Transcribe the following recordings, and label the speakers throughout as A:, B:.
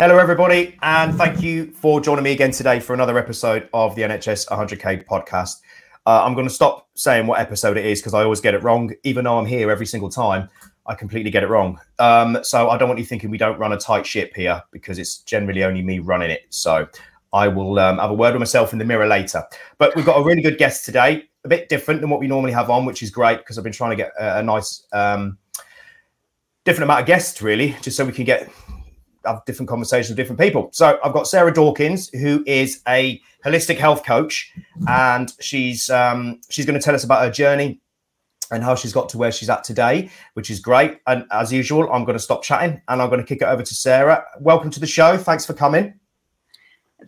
A: Hello, everybody, and thank you for joining me again today for another episode of the NHS 100k podcast. Uh, I'm going to stop saying what episode it is because I always get it wrong, even though I'm here every single time. I completely get it wrong. Um, so I don't want you thinking we don't run a tight ship here because it's generally only me running it. So I will um, have a word with myself in the mirror later. But we've got a really good guest today, a bit different than what we normally have on, which is great because I've been trying to get a, a nice, um, different amount of guests, really, just so we can get have different conversations with different people. So I've got Sarah Dawkins, who is a holistic health coach, and she's um, she's going to tell us about her journey and how she's got to where she's at today, which is great. And as usual, I'm going to stop chatting and I'm going to kick it over to Sarah. Welcome to the show. Thanks for coming.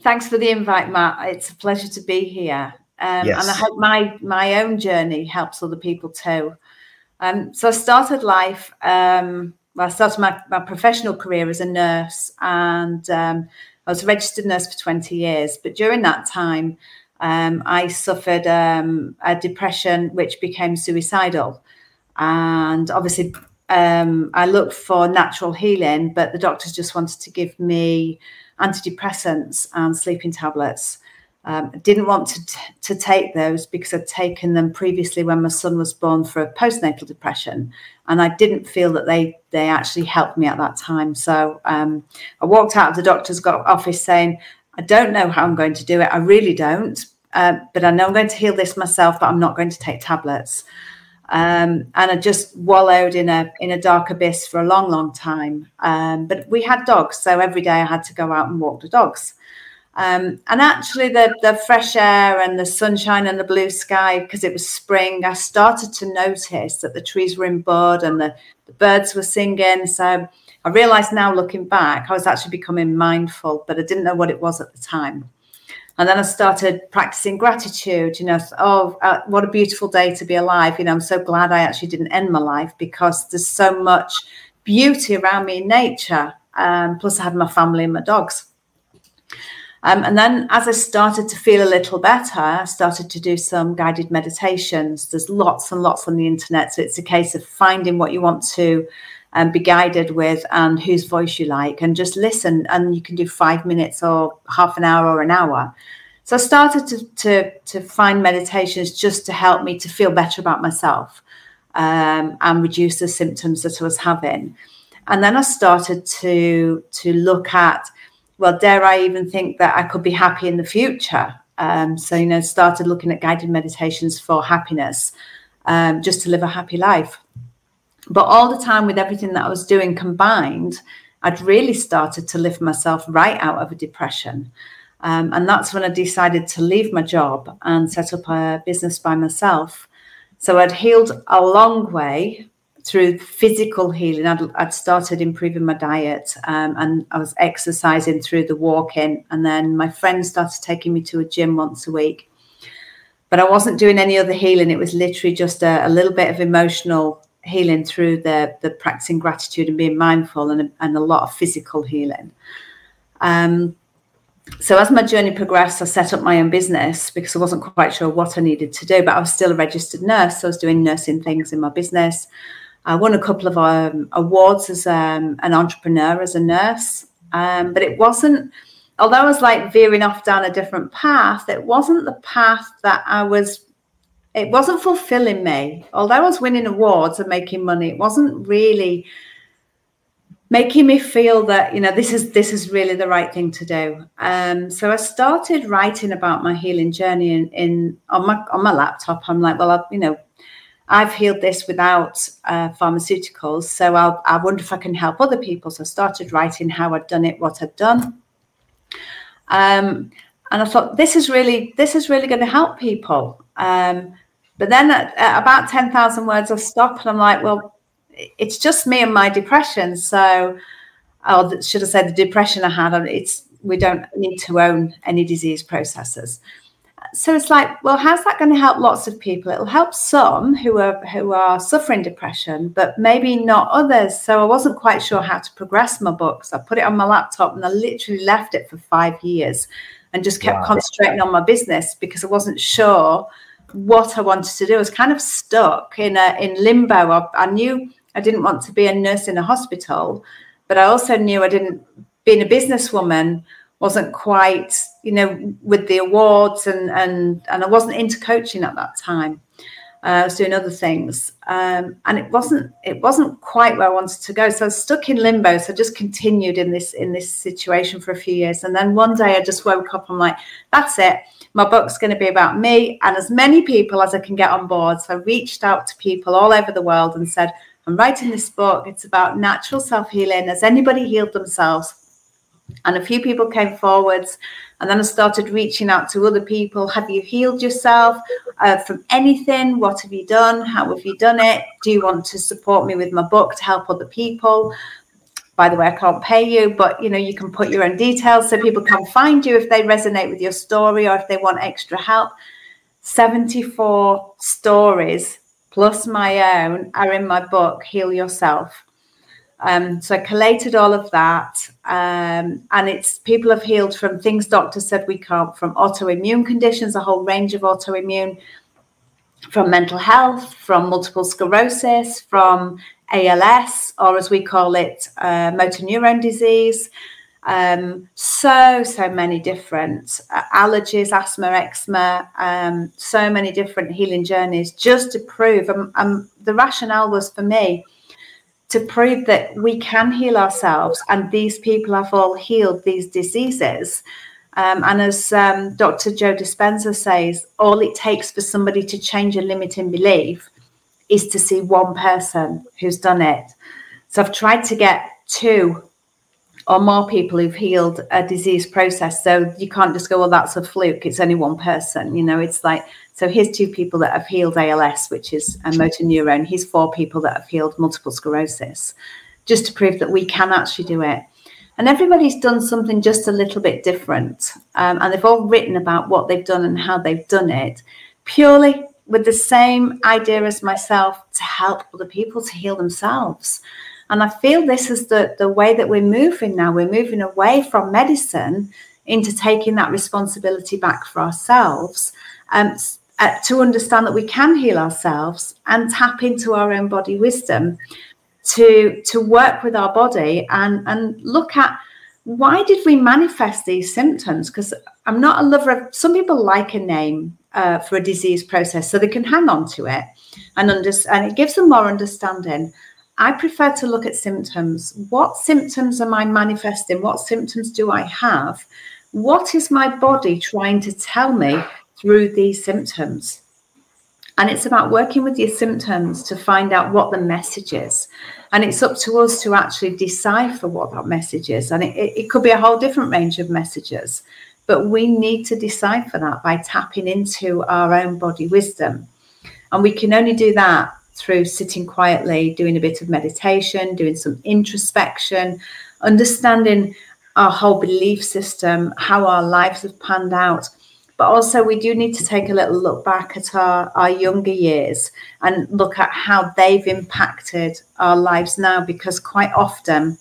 B: Thanks for the invite, Matt. It's a pleasure to be here. Um, yes. And I hope my my own journey helps other people too. Um, so I started life um, I started my, my professional career as a nurse and um, I was a registered nurse for 20 years. But during that time, um, I suffered um, a depression which became suicidal. And obviously, um, I looked for natural healing, but the doctors just wanted to give me antidepressants and sleeping tablets. Um, didn't want to, t- to take those because I'd taken them previously when my son was born for a postnatal depression, and I didn't feel that they they actually helped me at that time. So um, I walked out of the doctor's office saying, "I don't know how I'm going to do it. I really don't, uh, but I know I'm going to heal this myself. But I'm not going to take tablets." Um, and I just wallowed in a in a dark abyss for a long, long time. Um, but we had dogs, so every day I had to go out and walk the dogs. Um, and actually, the, the fresh air and the sunshine and the blue sky, because it was spring, I started to notice that the trees were in bud and the, the birds were singing. So I realized now, looking back, I was actually becoming mindful, but I didn't know what it was at the time. And then I started practicing gratitude. You know, oh, uh, what a beautiful day to be alive. You know, I'm so glad I actually didn't end my life because there's so much beauty around me in nature. Um, plus, I had my family and my dogs. Um, and then as I started to feel a little better, I started to do some guided meditations. There's lots and lots on the internet. So it's a case of finding what you want to um, be guided with and whose voice you like and just listen. And you can do five minutes or half an hour or an hour. So I started to, to, to find meditations just to help me to feel better about myself um, and reduce the symptoms that I was having. And then I started to, to look at well, dare I even think that I could be happy in the future? Um, so, you know, started looking at guided meditations for happiness, um, just to live a happy life. But all the time, with everything that I was doing combined, I'd really started to lift myself right out of a depression. Um, and that's when I decided to leave my job and set up a business by myself. So I'd healed a long way through physical healing, I'd, I'd started improving my diet um, and I was exercising through the walking. And then my friends started taking me to a gym once a week. But I wasn't doing any other healing. It was literally just a, a little bit of emotional healing through the, the practicing gratitude and being mindful and, and a lot of physical healing. Um, so as my journey progressed, I set up my own business because I wasn't quite sure what I needed to do, but I was still a registered nurse. So I was doing nursing things in my business. I won a couple of um, awards as um, an entrepreneur, as a nurse. Um, but it wasn't, although I was like veering off down a different path, it wasn't the path that I was, it wasn't fulfilling me. Although I was winning awards and making money, it wasn't really making me feel that you know this is this is really the right thing to do um, so i started writing about my healing journey in, in on my on my laptop i'm like well I, you know I've healed this without uh, pharmaceuticals. So I'll, I wonder if I can help other people. So I started writing how I'd done it, what I'd done. Um, and I thought this is really this is really going to help people. Um, but then at, at about ten thousand words, I stop and I'm like, well, it's just me and my depression. So, or should I say, the depression I had? It's we don't need to own any disease processes so it's like, well, how's that going to help lots of people? It'll help some who are who are suffering depression, but maybe not others. So I wasn't quite sure how to progress my books. I put it on my laptop and I literally left it for five years and just kept wow. concentrating on my business because I wasn't sure what I wanted to do. I was kind of stuck in a in limbo. I, I knew I didn't want to be a nurse in a hospital, but I also knew I didn't being a businesswoman wasn't quite, you know, with the awards and and and I wasn't into coaching at that time. Uh, I was doing other things, um, and it wasn't it wasn't quite where I wanted to go. So I was stuck in limbo. So I just continued in this in this situation for a few years, and then one day I just woke up. I'm like, that's it. My book's going to be about me and as many people as I can get on board. So I reached out to people all over the world and said, I'm writing this book. It's about natural self healing. Has anybody healed themselves? And a few people came forwards. And then I started reaching out to other people. Have you healed yourself uh, from anything? What have you done? How have you done it? Do you want to support me with my book to help other people? By the way, I can't pay you, but you know you can put your own details so people can find you if they resonate with your story or if they want extra help. 74 stories plus my own are in my book, Heal Yourself. Um, so I collated all of that, um, and it's people have healed from things doctors said we can't, from autoimmune conditions, a whole range of autoimmune, from mental health, from multiple sclerosis, from ALS, or as we call it, uh, motor neuron disease. Um, so so many different uh, allergies, asthma, eczema, um, so many different healing journeys, just to prove. Um, um the rationale was for me to prove that we can heal ourselves and these people have all healed these diseases. Um, and as um, Dr. Joe Dispenza says, all it takes for somebody to change a limiting belief is to see one person who's done it. So I've tried to get two or more people who've healed a disease process. So you can't just go, well, that's a fluke. It's only one person. You know, it's like so here's two people that have healed ALS, which is a motor neuron. Here's four people that have healed multiple sclerosis, just to prove that we can actually do it. And everybody's done something just a little bit different. Um, and they've all written about what they've done and how they've done it, purely with the same idea as myself to help other people to heal themselves. And I feel this is the, the way that we're moving now. We're moving away from medicine into taking that responsibility back for ourselves. Um, uh, to understand that we can heal ourselves and tap into our own body wisdom to to work with our body and and look at why did we manifest these symptoms? Because i'm not a lover of some people like a name uh, for a disease process so they can hang on to it and understand and it gives them more understanding. I prefer to look at symptoms. What symptoms am i manifesting? What symptoms do i have? What is my body trying to tell me through these symptoms. And it's about working with your symptoms to find out what the message is. And it's up to us to actually decipher what that message is. And it, it could be a whole different range of messages, but we need to decipher that by tapping into our own body wisdom. And we can only do that through sitting quietly, doing a bit of meditation, doing some introspection, understanding our whole belief system, how our lives have panned out, but also, we do need to take a little look back at our, our younger years and look at how they've impacted our lives now, because quite often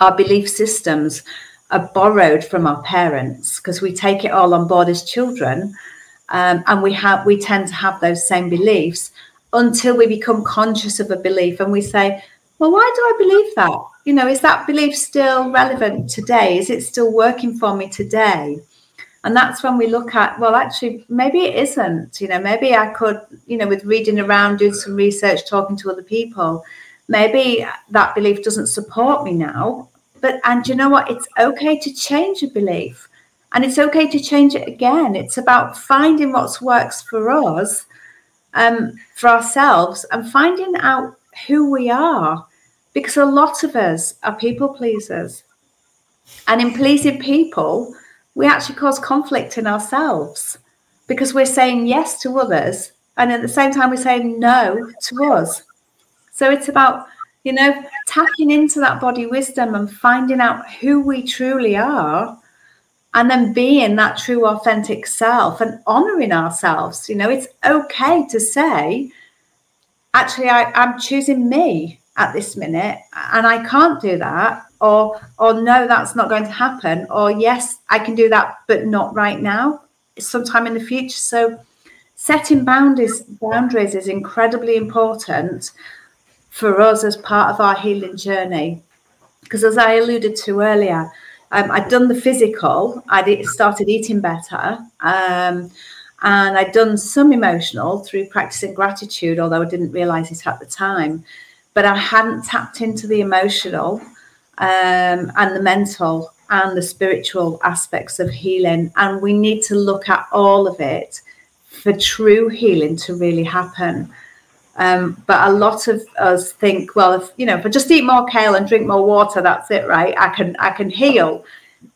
B: our belief systems are borrowed from our parents because we take it all on board as children. Um, and we have we tend to have those same beliefs until we become conscious of a belief and we say well why do i believe that you know is that belief still relevant today is it still working for me today and that's when we look at well actually maybe it isn't you know maybe i could you know with reading around doing some research talking to other people maybe that belief doesn't support me now. But and you know what? It's okay to change a belief. And it's okay to change it again. It's about finding what works for us um, for ourselves and finding out who we are. Because a lot of us are people pleasers. And in pleasing people we actually cause conflict in ourselves because we're saying yes to others and at the same time we're saying no to us. So it's about, you know, tapping into that body wisdom and finding out who we truly are and then being that true authentic self and honoring ourselves. You know, it's okay to say, actually, I, I'm choosing me at this minute and I can't do that or or no that's not going to happen or yes I can do that but not right now sometime in the future so setting boundaries boundaries is incredibly important for us as part of our healing journey because as I alluded to earlier Um, I'd done the physical. I'd started eating better. Um, and I'd done some emotional through practicing gratitude, although I didn't realize it at the time. But I hadn't tapped into the emotional um, and the mental and the spiritual aspects of healing. And we need to look at all of it for true healing to really happen. Um, but a lot of us think, well, if you know, if I just eat more kale and drink more water, that's it, right? I can I can heal.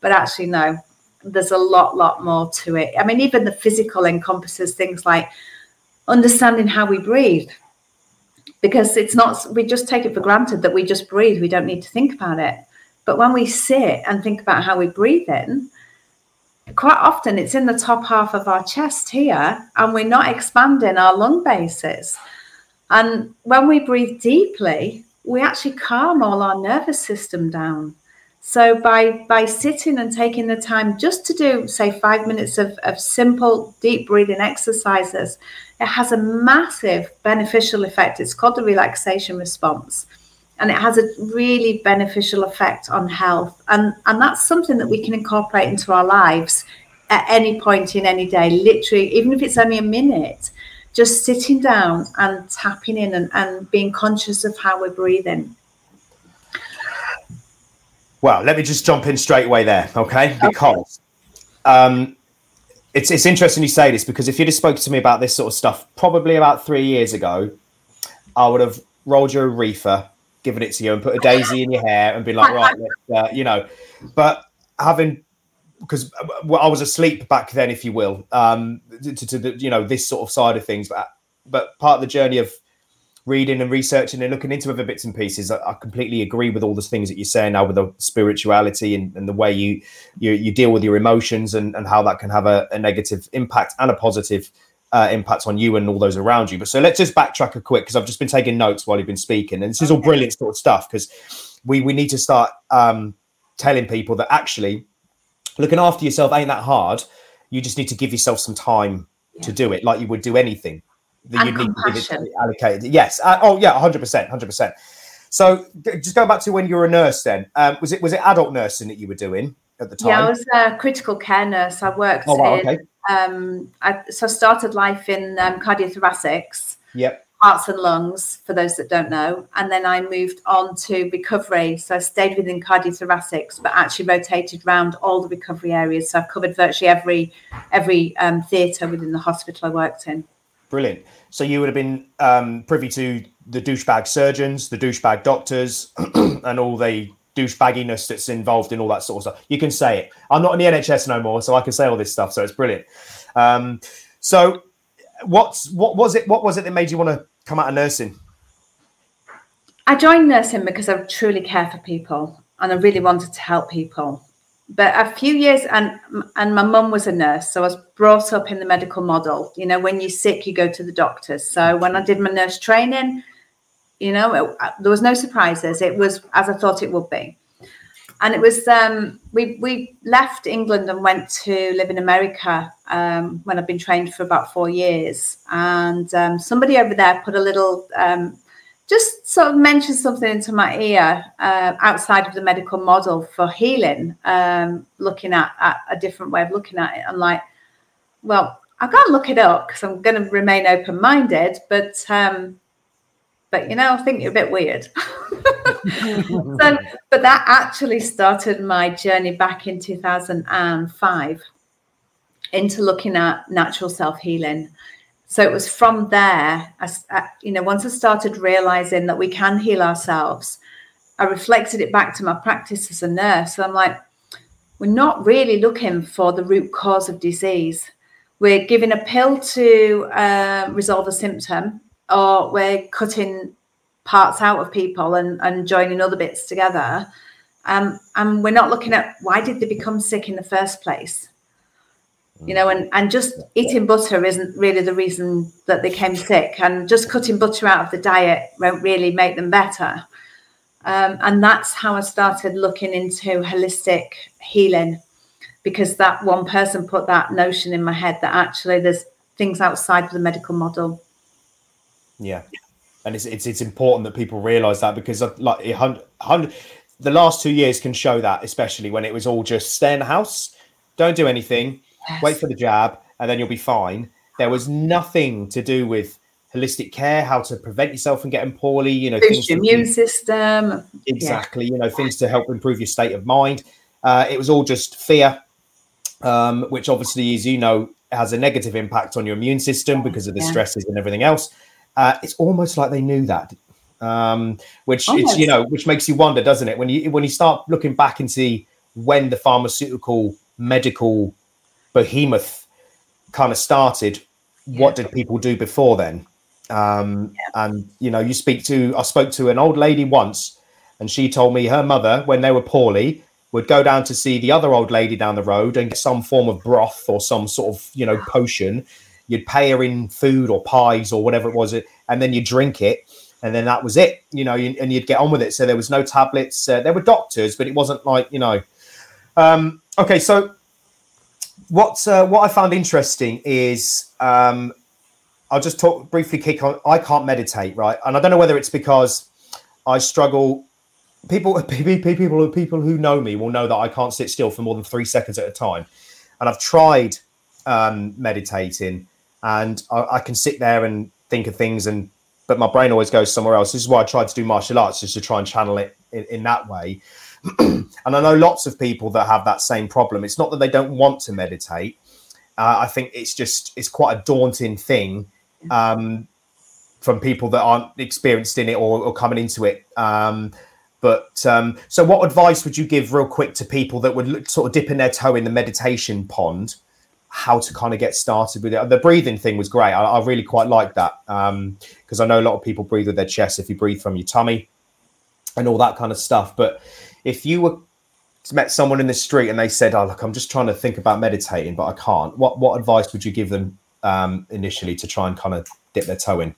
B: But actually, no. There's a lot, lot more to it. I mean, even the physical encompasses things like understanding how we breathe, because it's not we just take it for granted that we just breathe. We don't need to think about it. But when we sit and think about how we breathe in, quite often it's in the top half of our chest here, and we're not expanding our lung bases. And when we breathe deeply, we actually calm all our nervous system down. So by by sitting and taking the time just to do, say, five minutes of, of simple deep breathing exercises, it has a massive beneficial effect. It's called the relaxation response. And it has a really beneficial effect on health. And, and that's something that we can incorporate into our lives at any point in any day, literally, even if it's only a minute just sitting down and tapping in and, and being conscious of how we're breathing.
A: Well, let me just jump in straight away there, okay? Because um, it's it's interesting you say this because if you'd have spoken to me about this sort of stuff probably about three years ago, I would have rolled you a reefer, given it to you, and put a daisy in your hair and been like, right, uh, you know. But having because uh, I was asleep back then, if you will, um, to, to, the you know this sort of side of things. But but part of the journey of reading and researching and looking into other bits and pieces, I, I completely agree with all the things that you're saying now with the spirituality and, and the way you, you you deal with your emotions and, and how that can have a, a negative impact and a positive uh, impact on you and all those around you. But so let's just backtrack a quick because I've just been taking notes while you've been speaking, and this is all brilliant sort of stuff because we we need to start um, telling people that actually looking after yourself ain't that hard. You just need to give yourself some time yeah. to do it, like you would do anything
B: that you need to
A: allocated. Yes. Uh, oh, yeah. Hundred percent. Hundred percent. So, just going back to when you were a nurse, then um, was it was it adult nursing that you were doing at the time?
B: Yeah, I was a critical care nurse. I worked. Oh, wow, in, okay. Um, I, so I started life in um, cardiothoracics.
A: Yep
B: hearts and lungs, for those that don't know. And then I moved on to recovery. So I stayed within cardiothoracics, but actually rotated around all the recovery areas. So I've covered virtually every every um, theatre within the hospital I worked in.
A: Brilliant. So you would have been um, privy to the douchebag surgeons, the douchebag doctors, and all the douchebagginess that's involved in all that sort of stuff. You can say it. I'm not in the NHS no more, so I can say all this stuff. So it's brilliant. Um, so what's what was it? What was it that made you want to come out of nursing?
B: I joined nursing because I truly care for people and I really wanted to help people. But a few years, and and my mum was a nurse, so I was brought up in the medical model. You know, when you're sick, you go to the doctors. So when I did my nurse training, you know, it, there was no surprises. It was as I thought it would be and it was um, we we left England and went to live in America um, when I've been trained for about four years. And um, somebody over there put a little, um, just sort of mentioned something into my ear uh, outside of the medical model for healing, um, looking at, at, a different way of looking at it. I'm like, well, I can't look it up because I'm going to remain open minded, but um, but you know, I think you're a bit weird. so, but that actually started my journey back in 2005 into looking at natural self healing. So it was from there, you know, once I started realizing that we can heal ourselves, I reflected it back to my practice as a nurse. I'm like, we're not really looking for the root cause of disease. We're giving a pill to uh, resolve a symptom, or we're cutting parts out of people and, and joining other bits together. Um, and we're not looking at why did they become sick in the first place? You know, and, and just eating butter isn't really the reason that they came sick, and just cutting butter out of the diet won't really make them better. Um, and that's how I started looking into holistic healing because that one person put that notion in my head that actually there's things outside of the medical model.
A: Yeah and it's it's, it's important that people realize that because like hundred the last two years can show that, especially when it was all just stay in the house, don't do anything, yes. wait for the jab, and then you'll be fine. There was nothing to do with holistic care, how to prevent yourself from getting poorly, you know,
B: boost your immune system.
A: Exactly, yeah. you know, things to help improve your state of mind. Uh, it was all just fear, um, which obviously, as you know, has a negative impact on your immune system because of the yeah. stresses and everything else. Uh, it's almost like they knew that, um, which it's you know, which makes you wonder, doesn't it? When you when you start looking back and see when the pharmaceutical medical behemoth kind of started, yeah. what did people do before then? Um, yeah. And you know, you speak to I spoke to an old lady once, and she told me her mother, when they were poorly, would go down to see the other old lady down the road and get some form of broth or some sort of you know potion. You'd pay her in food or pies or whatever it was, and then you drink it, and then that was it. You know, and you'd get on with it. So there was no tablets. Uh, there were doctors, but it wasn't like you know. Um, okay, so what uh, what I found interesting is um, I'll just talk briefly. Kick on. I can't meditate, right? And I don't know whether it's because I struggle people people people who know me will know that I can't sit still for more than three seconds at a time. And I've tried um, meditating, and I, I, can sit there and think of things, and but my brain always goes somewhere else. This is why I tried to do martial arts, just to try and channel it in, in that way. and I know lots of people that have that same problem. It's not that they don't want to meditate. Uh, I think it's just it's quite a daunting thing um, from people that aren't experienced in it or, or coming into it. Um, but um, so, what advice would you give, real quick, to people that would look, sort of dipping their toe in the meditation pond? How to kind of get started with it? The breathing thing was great. I, I really quite like that because um, I know a lot of people breathe with their chest. If you breathe from your tummy and all that kind of stuff, but if you were met someone in the street and they said, "Oh, look, I'm just trying to think about meditating, but I can't," what what advice would you give them um, initially to try and kind of dip their toe in?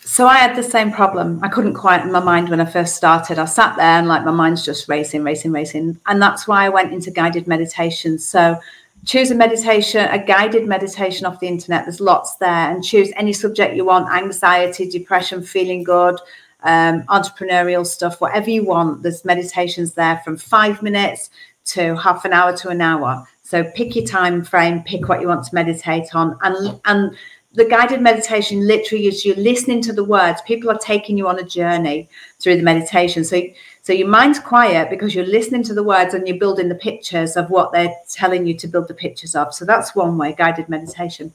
B: So I had the same problem. I couldn't quieten my mind when I first started. I sat there and like my mind's just racing, racing, racing. And that's why I went into guided meditation. So choose a meditation, a guided meditation off the internet. There's lots there, and choose any subject you want: anxiety, depression, feeling good, um, entrepreneurial stuff, whatever you want. There's meditations there from five minutes to half an hour to an hour. So pick your time frame, pick what you want to meditate on, and and the guided meditation literally is you're listening to the words. People are taking you on a journey through the meditation. So, so your mind's quiet because you're listening to the words and you're building the pictures of what they're telling you to build the pictures of. So that's one way, guided meditation.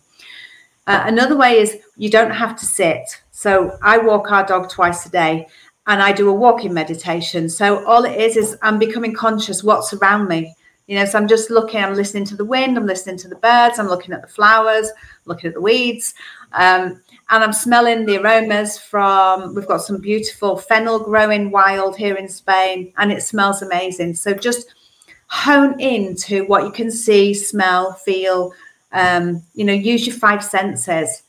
B: Uh, another way is you don't have to sit. So I walk our dog twice a day and I do a walking meditation. So all it is is I'm becoming conscious what's around me. You know, so I'm just looking, I'm listening to the wind, I'm listening to the birds, I'm looking at the flowers, looking at the weeds. Um, and I'm smelling the aromas from, we've got some beautiful fennel growing wild here in Spain, and it smells amazing. So just hone in to what you can see, smell, feel, um, you know, use your five senses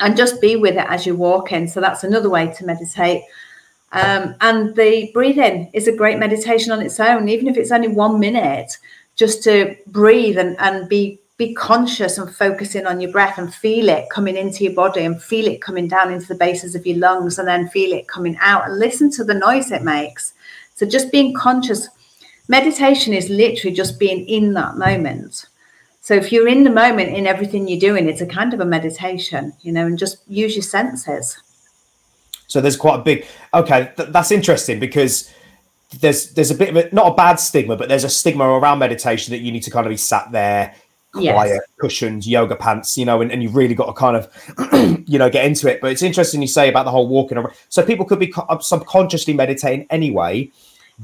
B: and just be with it as you're walking. So that's another way to meditate. Um, and the breathing is a great meditation on its own, even if it's only one minute, just to breathe and, and be be conscious and focusing on your breath and feel it coming into your body and feel it coming down into the bases of your lungs and then feel it coming out and listen to the noise it makes. So just being conscious. Meditation is literally just being in that moment. So if you're in the moment in everything you're doing, it's a kind of a meditation, you know, and just use your senses.
A: So there's quite a big okay. Th- that's interesting because there's there's a bit of a not a bad stigma, but there's a stigma around meditation that you need to kind of be sat there, quiet, yes. cushions, yoga pants, you know, and, and you've really got to kind of you know get into it. But it's interesting you say about the whole walking around. So people could be co- uh, subconsciously meditating anyway,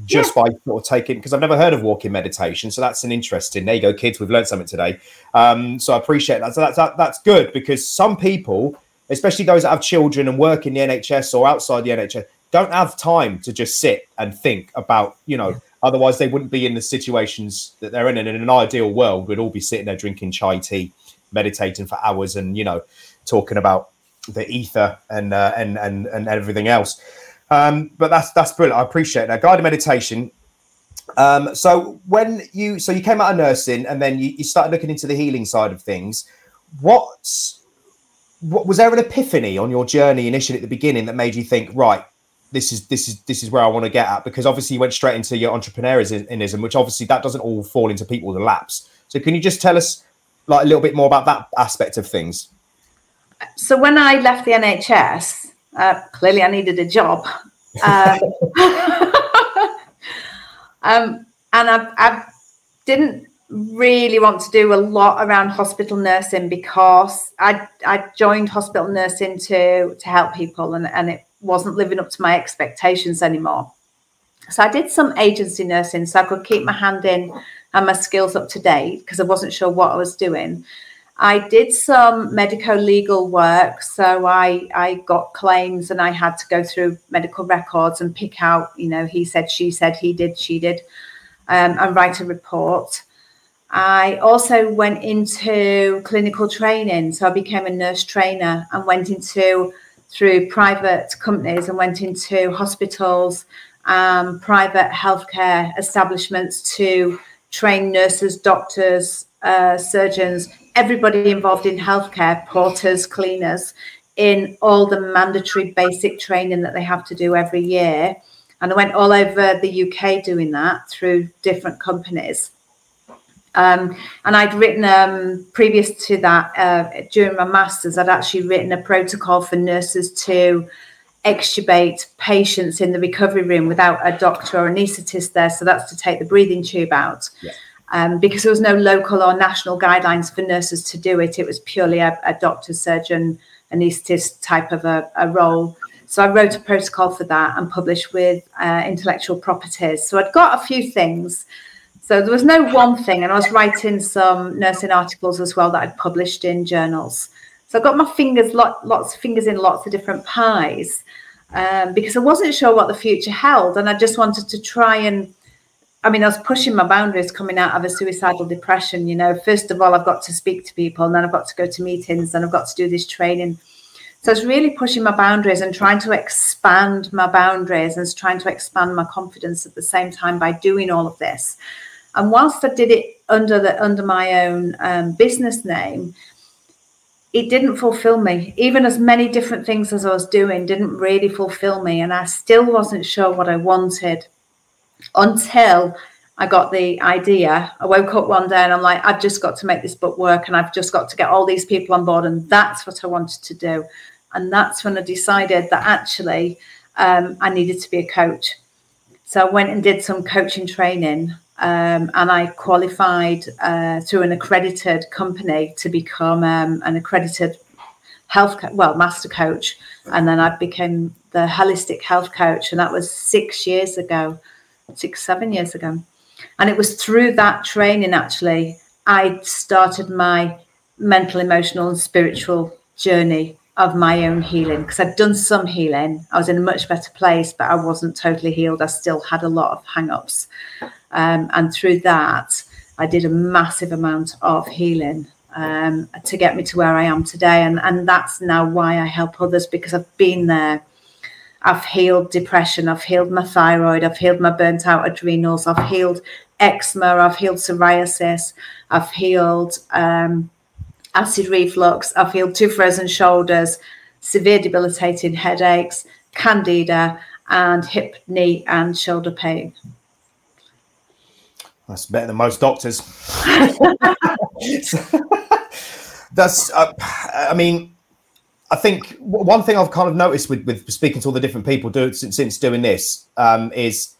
A: just yeah. by sort of taking because I've never heard of walking meditation. So that's an interesting. There you go, kids. We've learned something today. Um, so I appreciate that. So that's that, that's good because some people especially those that have children and work in the NHS or outside the NHS, don't have time to just sit and think about, you know, otherwise they wouldn't be in the situations that they're in. And in an ideal world, we'd all be sitting there drinking chai tea, meditating for hours and, you know, talking about the ether and uh, and and and everything else. Um, but that's that's brilliant. I appreciate that. Guided meditation. Um, so when you so you came out of nursing and then you, you started looking into the healing side of things, what's what was there an epiphany on your journey initially at the beginning that made you think, right, this is this is this is where I want to get at because obviously you went straight into your entrepreneurism, which obviously that doesn't all fall into people's laps. So can you just tell us like a little bit more about that aspect of things?
B: So when I left the NHS, uh, clearly I needed a job, um, um, and I, I didn't really want to do a lot around hospital nursing because I I joined hospital nursing to to help people and, and it wasn't living up to my expectations anymore. So I did some agency nursing so I could keep my hand in and my skills up to date because I wasn't sure what I was doing. I did some medico legal work. So I, I got claims and I had to go through medical records and pick out, you know, he said, she said, he did, she did, um, and write a report. I also went into clinical training. So I became a nurse trainer and went into through private companies and went into hospitals, private healthcare establishments to train nurses, doctors, uh, surgeons, everybody involved in healthcare, porters, cleaners, in all the mandatory basic training that they have to do every year. And I went all over the UK doing that through different companies. Um, and I'd written um, previous to that uh, during my masters, I'd actually written a protocol for nurses to extubate patients in the recovery room without a doctor or anaesthetist there. So that's to take the breathing tube out. Um, because there was no local or national guidelines for nurses to do it. It was purely a, a doctor, surgeon, anaesthetist type of a, a, role. So I wrote a protocol for that and published with uh, intellectual properties. So I'd got a few things so there was no one thing, and I was writing some nursing articles as well that I'd published in journals. So I got my fingers lot, lots of fingers in lots of different pies um, because I wasn't sure what the future held, and I just wanted to try and. I mean, I was pushing my boundaries coming out of a suicidal depression. You know, first of all, I've got to speak to people, and then I've got to go to meetings, and I've got to do this training. So I was really pushing my boundaries and trying to expand my boundaries and trying to expand my confidence at the same time by doing all of this. And whilst I did it under the under my own um, business name, it didn't fulfill me. Even as many different things as I was doing didn't really fulfill me, and I still wasn't sure what I wanted until I got the idea. I woke up one day and I'm like, I've just got to make this book work, and I've just got to get all these people on board, and that's what I wanted to do. And that's when I decided that actually um, I needed to be a coach. So I went and did some coaching training um, and I qualified uh, through an accredited company to become um, an accredited health, co- well, master coach. And then I became the holistic health coach. And that was six years ago, six, seven years ago. And it was through that training, actually, I started my mental, emotional, and spiritual journey of my own healing because I'd done some healing. I was in a much better place, but I wasn't totally healed. I still had a lot of hang ups. Um, and through that, I did a massive amount of healing um, to get me to where I am today. And, and that's now why I help others because I've been there. I've healed depression, I've healed my thyroid, I've healed my burnt out adrenals, I've healed eczema, I've healed psoriasis, I've healed um, acid reflux, I've healed two frozen shoulders, severe debilitating headaches, candida, and hip, knee, and shoulder pain.
A: That's better than most doctors. That's, uh, I mean, I think one thing I've kind of noticed with, with speaking to all the different people do, since, since doing this um, is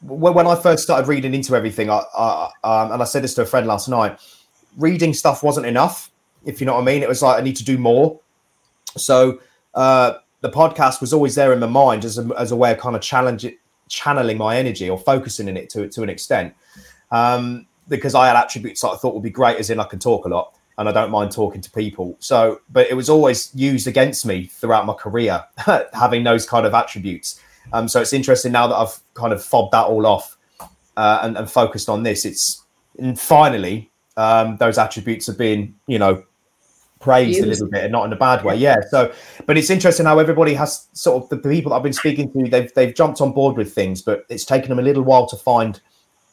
A: when I first started reading into everything, I, I um, and I said this to a friend last night, reading stuff wasn't enough. If you know what I mean, it was like I need to do more. So uh, the podcast was always there in my mind as a, as a way of kind of challenge it, channeling my energy or focusing in it to to an extent um, because I had attributes that I thought would be great, as in I can talk a lot and I don't mind talking to people. So, but it was always used against me throughout my career, having those kind of attributes. Um, so it's interesting now that I've kind of fobbed that all off uh, and, and, focused on this. It's and finally um, those attributes have been, you know, praised a little bit and not in a bad way. Yeah. So, but it's interesting how everybody has sort of the, the people I've been speaking to, they've they've jumped on board with things, but it's taken them a little while to find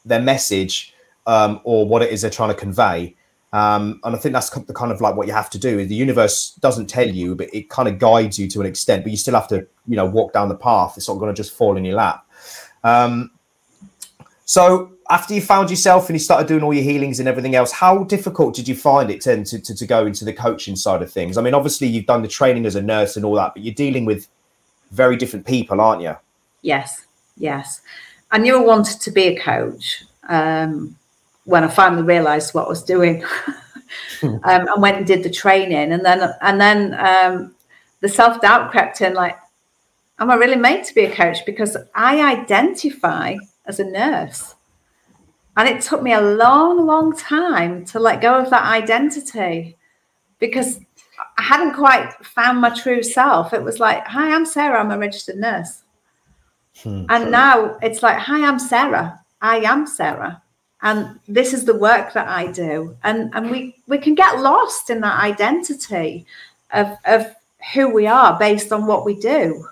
A: their message um, or what it is they're trying to convey. Um, and I think that's the kind of like what you have to do. The universe doesn't tell you, but it kind of guides you to an extent. But you still have to, you know, walk down the path. It's not going to just fall in your lap. Um, so after you found yourself and you started doing all your healings and everything else, how difficult did you find it to, to, to go into the coaching side of things? I mean, obviously you've done the training as a nurse and all that, but you're dealing with very different people, aren't you?
B: Yes, yes. I knew I wanted to be a coach um, when I finally realised what I was doing, um, and went and did the training, and then and then um, the self doubt crept in. Like, am I really made to be a coach? Because I identify as a nurse, and it took me a long, long time to let go of that identity because I hadn't quite found my true self. It was like, "Hi, I'm Sarah. I'm a registered nurse." Hmm, and now it's like, hi, I'm Sarah. I am Sarah. And this is the work that I do. And and we we can get lost in that identity of of who we are based on what we do.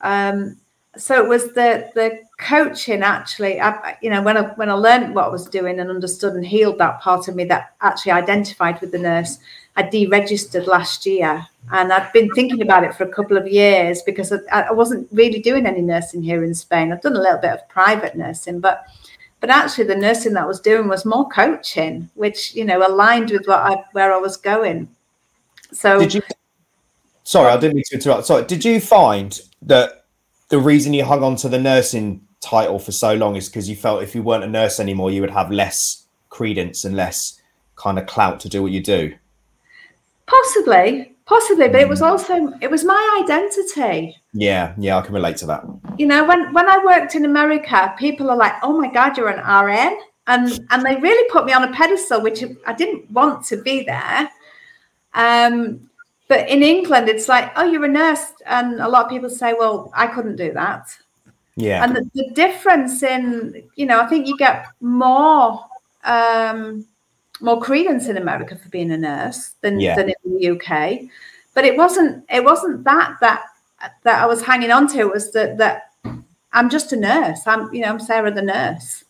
B: Um, so it was the the coaching actually I, you know when i when i learned what i was doing and understood and healed that part of me that actually identified with the nurse i deregistered last year and i've been thinking about it for a couple of years because I, I wasn't really doing any nursing here in spain i've done a little bit of private nursing but but actually the nursing that i was doing was more coaching which you know aligned with what i where i was going so
A: did you sorry i didn't mean to interrupt sorry did you find that the reason you hung on to the nursing title for so long is because you felt if you weren't a nurse anymore, you would have less credence and less kind of clout to do what you do.
B: Possibly, possibly, but it was hmm. also it was my identity.
A: Yeah, yeah, I can relate to that.
B: You know, when when I worked in America, people are like, "Oh my God, you're an RN," and and they really put me on a pedestal, which I didn't want to be there. Um, but in England, it's like, oh, you're a nurse. And a lot of people say, well, I couldn't do that.
A: Yeah.
B: And the, the difference in, you know, I think you get more um, more credence in America for being a nurse than, yeah. than in the UK. But it wasn't it wasn't that that that I was hanging on to. Was that that I'm just a nurse. I'm, you know, I'm Sarah the nurse.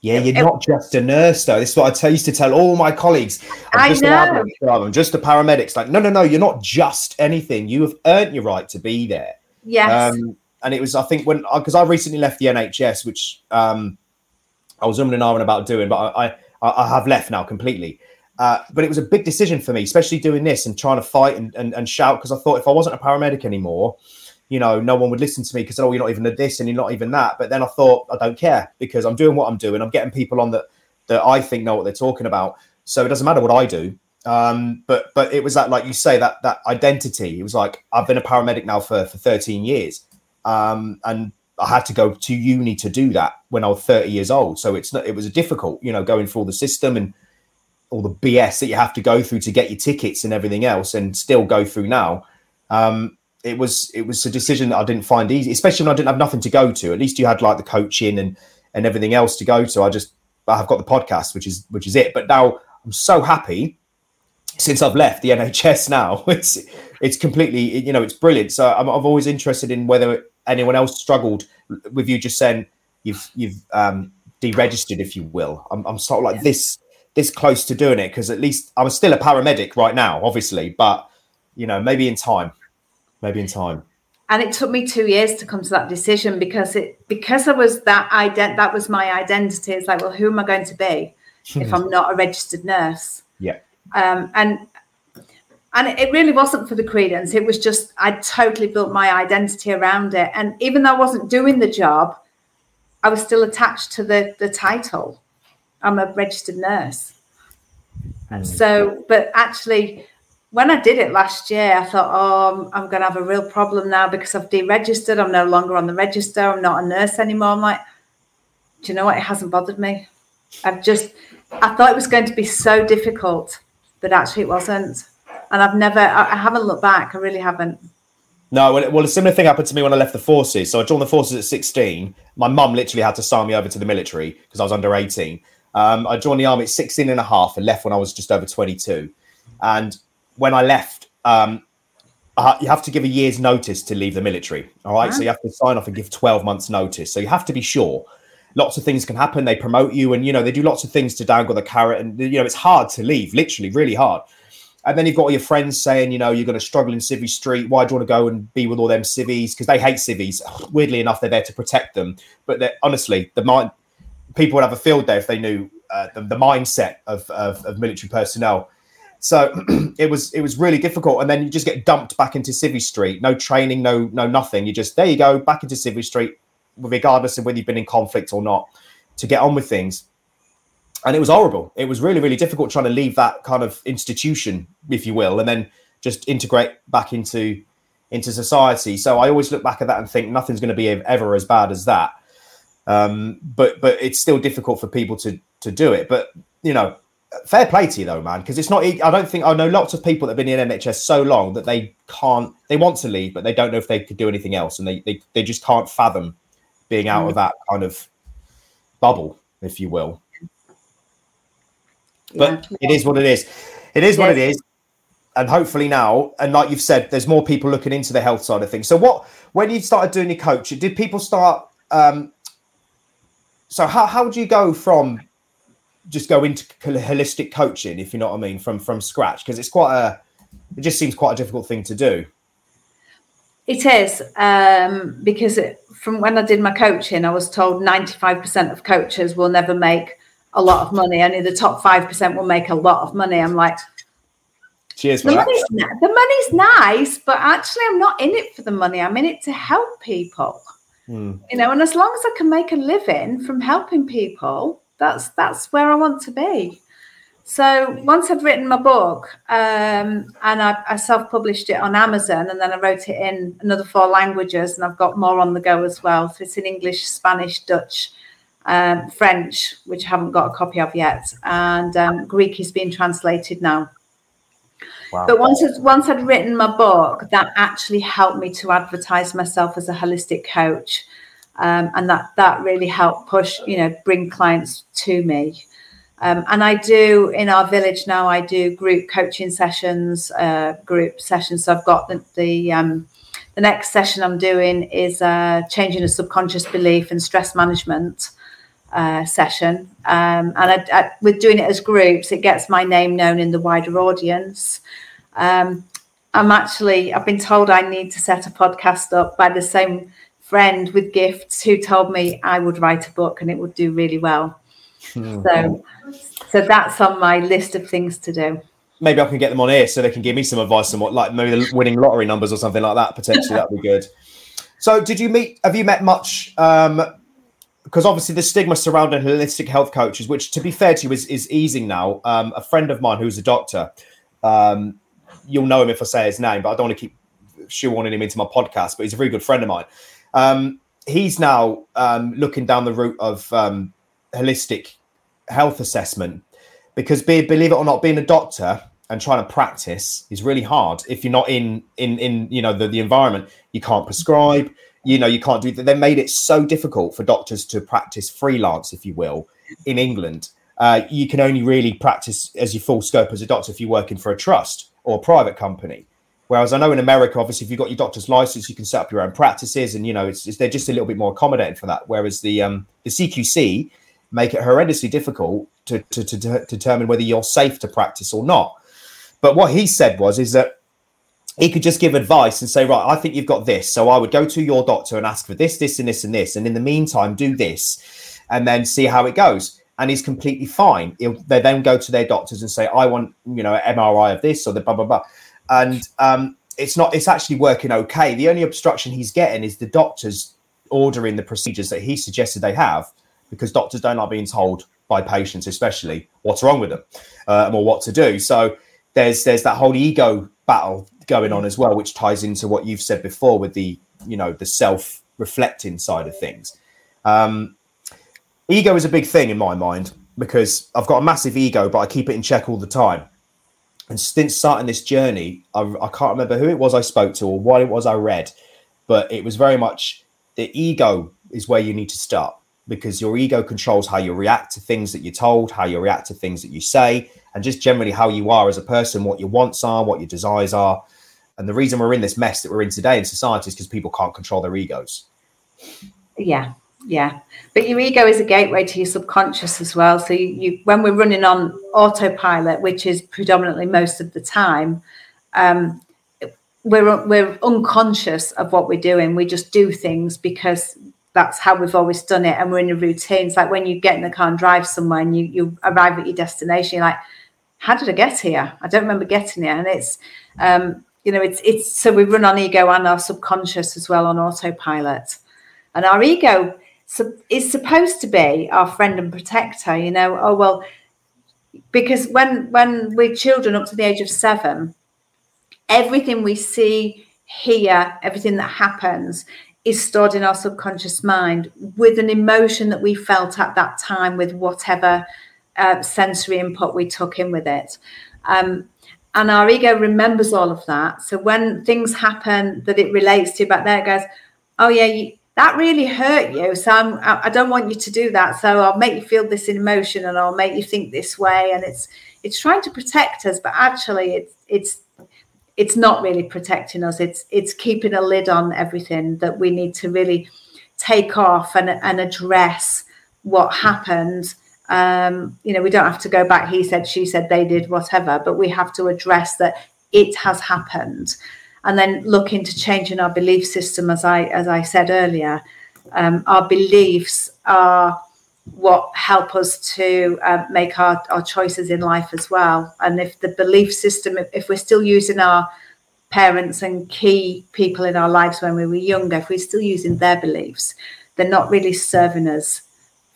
A: Yeah, you're it, not just a nurse, though. This is what I used to tell all my colleagues.
B: I'm just I
A: know. I'm just a paramedics. Like, no, no, no, you're not just anything. You have earned your right to be there.
B: Yes. Um,
A: and it was, I think, when because I recently left the NHS, which um, I was umming and ahhing about doing, but I, I, I have left now completely. Uh, but it was a big decision for me, especially doing this and trying to fight and, and, and shout because I thought if I wasn't a paramedic anymore, you know, no one would listen to me because oh, you're not even this and you're not even that. But then I thought I don't care because I'm doing what I'm doing. I'm getting people on that that I think know what they're talking about. So it doesn't matter what I do. Um, but but it was that like you say that that identity. It was like I've been a paramedic now for for 13 years, um, and I had to go to uni to do that when I was 30 years old. So it's not it was a difficult, you know, going through all the system and all the BS that you have to go through to get your tickets and everything else, and still go through now. Um, it was it was a decision that I didn't find easy, especially when I didn't have nothing to go to. At least you had like the coaching and and everything else to go to. I just I've got the podcast, which is which is it. But now I'm so happy since I've left the NHS. Now it's it's completely you know it's brilliant. So I'm, I'm always interested in whether anyone else struggled with you just saying you've you've um, deregistered, if you will. I'm, I'm sort of like yeah. this this close to doing it because at least I was still a paramedic right now, obviously, but you know maybe in time maybe in time
B: and it took me two years to come to that decision because it because I was that ident that was my identity. It's like, well, who am I going to be if I'm not a registered nurse?
A: Yeah.
B: Um, and and it really wasn't for the credence. It was just I totally built my identity around it. And even though I wasn't doing the job, I was still attached to the the title. I'm a registered nurse. Mm. So, but actually, when I did it last year, I thought, oh, I'm, I'm going to have a real problem now because I've deregistered. I'm no longer on the register. I'm not a nurse anymore. I'm like, do you know what? It hasn't bothered me. I've just, I thought it was going to be so difficult, but actually it wasn't. And I've never, I, I haven't looked back. I really haven't.
A: No, well, well, a similar thing happened to me when I left the forces. So I joined the forces at 16. My mum literally had to sign me over to the military because I was under 18. Um, I joined the army at 16 and a half and left when I was just over 22. And when I left, um, uh, you have to give a year's notice to leave the military. All right. So you have to sign off and give 12 months notice. So you have to be sure. lots of things can happen. They promote you, and you know they do lots of things to dangle the carrot, and you know it's hard to leave, literally, really hard. And then you've got all your friends saying, you know, you're going to struggle in Civvy Street. Why do you want to go and be with all them civvies? Because they hate civvies. Weirdly enough, they're there to protect them. But honestly, the mind people would have a field day if they knew uh, the, the, mindset of, of, of military personnel. So it was it was really difficult, and then you just get dumped back into Civvy Street. No training, no no nothing. You just there you go back into Civvy Street, regardless of whether you've been in conflict or not, to get on with things and it was horrible. It was really, really difficult trying to leave that kind of institution, if you will, and then just integrate back into into society. So I always look back at that and think nothing's going to be ever as bad as that. Um, but but it's still difficult for people to to do it. But you know, fair play to you though, man, because it's not. I don't think I know lots of people that have been in NHS so long that they can't. They want to leave, but they don't know if they could do anything else, and they they, they just can't fathom being out mm. of that kind of bubble, if you will. But yeah. it is what it is. It is what it is. And hopefully now, and like you've said, there's more people looking into the health side of things. So what when you started doing your coaching, did people start um so how how do you go from just go into holistic coaching, if you know what I mean, from from scratch? Because it's quite a it just seems quite a difficult thing to do.
B: It is um, because it, from when I did my coaching, I was told 95% of coaches will never make a lot of money. Only the top five percent will make a lot of money. I'm like,
A: cheers
B: the money's, the money's nice, but actually, I'm not in it for the money. I'm in it to help people. Mm. You know, and as long as I can make a living from helping people, that's that's where I want to be. So once I'd written my book, um, and I, I, self-published it on Amazon, and then I wrote it in another four languages, and I've got more on the go as well. So it's in English, Spanish, Dutch, um, French, which I haven't got a copy of yet, and um, Greek is being translated now. But once once I'd written my book, that actually helped me to advertise myself as a holistic coach, um, and that that really helped push, you know, bring clients to me. Um, and I do in our village now. I do group coaching sessions, uh, group sessions. So I've got the the, um, the next session I'm doing is uh, changing a subconscious belief and stress management uh, session. Um, and I, I, with doing it as groups, it gets my name known in the wider audience. Um, I'm actually, I've been told I need to set a podcast up by the same friend with gifts who told me I would write a book and it would do really well. Hmm. So, so that's on my list of things to do.
A: Maybe I can get them on here so they can give me some advice on what, like maybe the winning lottery numbers or something like that. Potentially, that'd be good. So, did you meet? Have you met much um, because obviously the stigma surrounding holistic health coaches, which to be fair to you is, is easing now. Um, a friend of mine who's a doctor, um, you'll know him if I say his name, but I don't want to keep shoehorning him into my podcast. But he's a very good friend of mine. Um, he's now um, looking down the route of um, holistic health assessment because, be, believe it or not, being a doctor and trying to practice is really hard if you're not in in in you know the, the environment. You can't prescribe you know you can't do that they made it so difficult for doctors to practice freelance if you will in england. Uh, you can only really practice as your full scope as a doctor if you're working for a trust or a private company. Whereas i know in america obviously if you've got your doctor's license you can set up your own practices and you know it's, it's they're just a little bit more accommodating for that. Whereas the um, the cqc make it horrendously difficult to, to, to, to determine whether you're safe to practice or not. But what he said was is that he could just give advice and say, right, I think you've got this. So I would go to your doctor and ask for this, this, and this, and this. And in the meantime, do this and then see how it goes. And he's completely fine. He'll, they then go to their doctors and say, I want, you know, an MRI of this or the blah, blah, blah. And um, it's not, it's actually working okay. The only obstruction he's getting is the doctors ordering the procedures that he suggested they have because doctors don't like being told by patients, especially what's wrong with them uh, or what to do. So there's there's that whole ego battle going on as well, which ties into what you've said before with the you know the self reflecting side of things. Um, ego is a big thing in my mind because I've got a massive ego, but I keep it in check all the time. And since starting this journey, I, I can't remember who it was I spoke to or what it was I read, but it was very much the ego is where you need to start because your ego controls how you react to things that you're told, how you react to things that you say, and just generally how you are as a person, what your wants are, what your desires are. And the reason we're in this mess that we're in today in society is because people can't control their egos.
B: Yeah, yeah. But your ego is a gateway to your subconscious as well. So you, you when we're running on autopilot which is predominantly most of the time um, we're we're unconscious of what we're doing. We just do things because that's how we've always done it and we're in a routine. It's like when you get in the car and drive somewhere and you, you arrive at your destination you're like how did i get here? I don't remember getting here. And it's um, you know it's it's so we run on ego and our subconscious as well on autopilot. And our ego is supposed to be our friend and protector you know? Oh well because when when we're children up to the age of seven everything we see hear everything that happens is stored in our subconscious mind with an emotion that we felt at that time with whatever uh, sensory input we took in with it. Um, and our ego remembers all of that so when things happen that it relates to back there it goes oh yeah you, that really hurt you. So I'm, I don't want you to do that. So I'll make you feel this emotion and I'll make you think this way. And it's it's trying to protect us, but actually it's it's it's not really protecting us. It's it's keeping a lid on everything that we need to really take off and, and address what mm. happened. Um, you know, we don't have to go back, he said, she said, they did, whatever, but we have to address that it has happened. And then look into changing our belief system as i as i said earlier. Um, our beliefs are what help us to uh, make our, our choices in life as well. And if the belief system if, if we're still using our parents and key people in our lives when we were younger if we're still using their beliefs they're not really serving us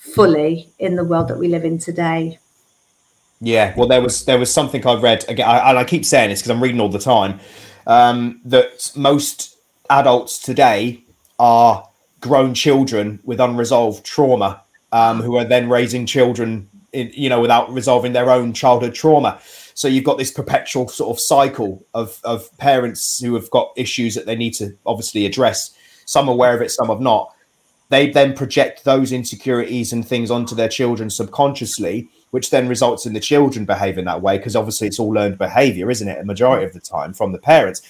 B: fully in the world that we live in today.
A: Yeah well there was there was something i read again I, and i keep saying this because i'm reading all the time um, that most adults today are grown children with unresolved trauma um, who are then raising children in, you know without resolving their own childhood trauma. So you've got this perpetual sort of cycle of, of parents who have got issues that they need to obviously address. Some aware of it some have not they then project those insecurities and things onto their children subconsciously which then results in the children behaving that way because obviously it's all learned behavior, isn't it? A majority of the time from the parents.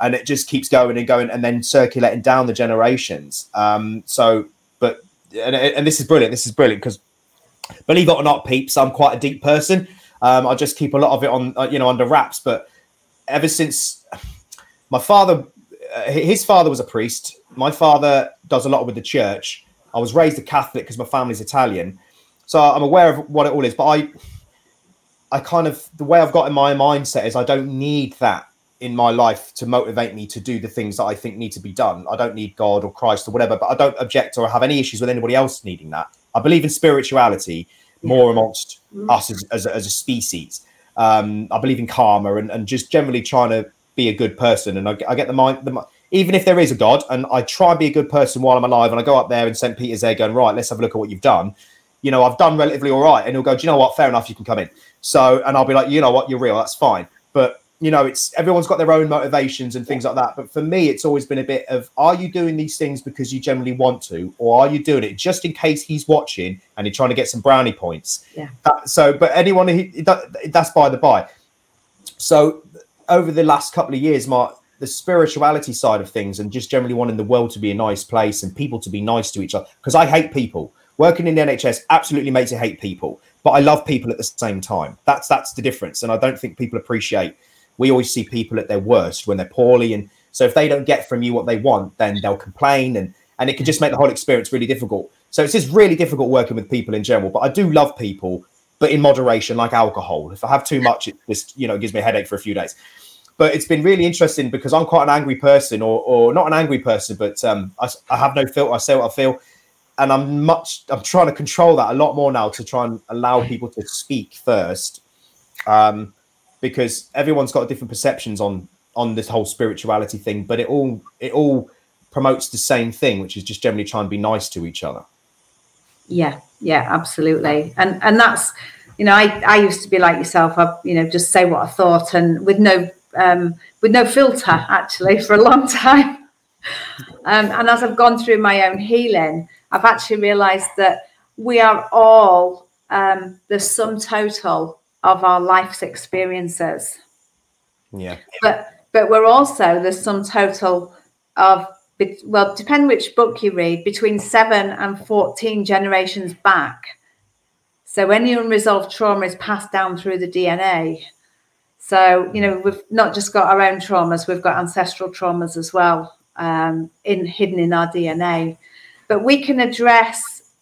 A: And it just keeps going and going and then circulating down the generations. Um, so, but, and, and this is brilliant. This is brilliant because believe it or not, peeps, I'm quite a deep person. Um, I just keep a lot of it on, uh, you know, under wraps. But ever since my father, uh, his father was a priest. My father does a lot with the church. I was raised a Catholic because my family's Italian. So I'm aware of what it all is, but I, I kind of the way I've got in my mindset is I don't need that in my life to motivate me to do the things that I think need to be done. I don't need God or Christ or whatever, but I don't object or have any issues with anybody else needing that. I believe in spirituality more amongst us as, as, a, as a species. Um, I believe in karma and, and just generally trying to be a good person. And I, I get the mind, the, even if there is a God, and I try and be a good person while I'm alive, and I go up there and St. Peter's there going, right, let's have a look at what you've done you know, I've done relatively all right. And he'll go, do you know what? Fair enough, you can come in. So, and I'll be like, you know what, you're real, that's fine. But you know, it's everyone's got their own motivations and things like that. But for me, it's always been a bit of are you doing these things because you generally want to, or are you doing it just in case he's watching and you're trying to get some brownie points?
B: Yeah.
A: Uh, so, but anyone who that's by the by. So, over the last couple of years, Mark, the spirituality side of things and just generally wanting the world to be a nice place and people to be nice to each other because I hate people working in the NHS absolutely makes you hate people, but I love people at the same time. That's that's the difference, and I don't think people appreciate. We always see people at their worst when they're poorly, and so if they don't get from you what they want, then they'll complain, and and it can just make the whole experience really difficult. So it's just really difficult working with people in general. But I do love people, but in moderation, like alcohol. If I have too much, it just you know gives me a headache for a few days. But it's been really interesting because I'm quite an angry person, or or not an angry person, but um, I, I have no filter. I say what I feel and I'm much I'm trying to control that a lot more now to try and allow people to speak first, um, because everyone's got different perceptions on on this whole spirituality thing, but it all it all promotes the same thing, which is just generally trying to be nice to each other.
B: Yeah, yeah, absolutely, and and that's you know I I used to be like yourself. I you know just say what I thought and with no um, with no filter actually for a long time. Um, and as I've gone through my own healing, I've actually realized that we are all um, the sum total of our life's experiences.
A: Yeah.
B: But but we're also the sum total of well, depend which book you read, between seven and 14 generations back. So any unresolved trauma is passed down through the DNA. So, you know, we've not just got our own traumas, we've got ancestral traumas as well um, in hidden in our DNA. But we can address,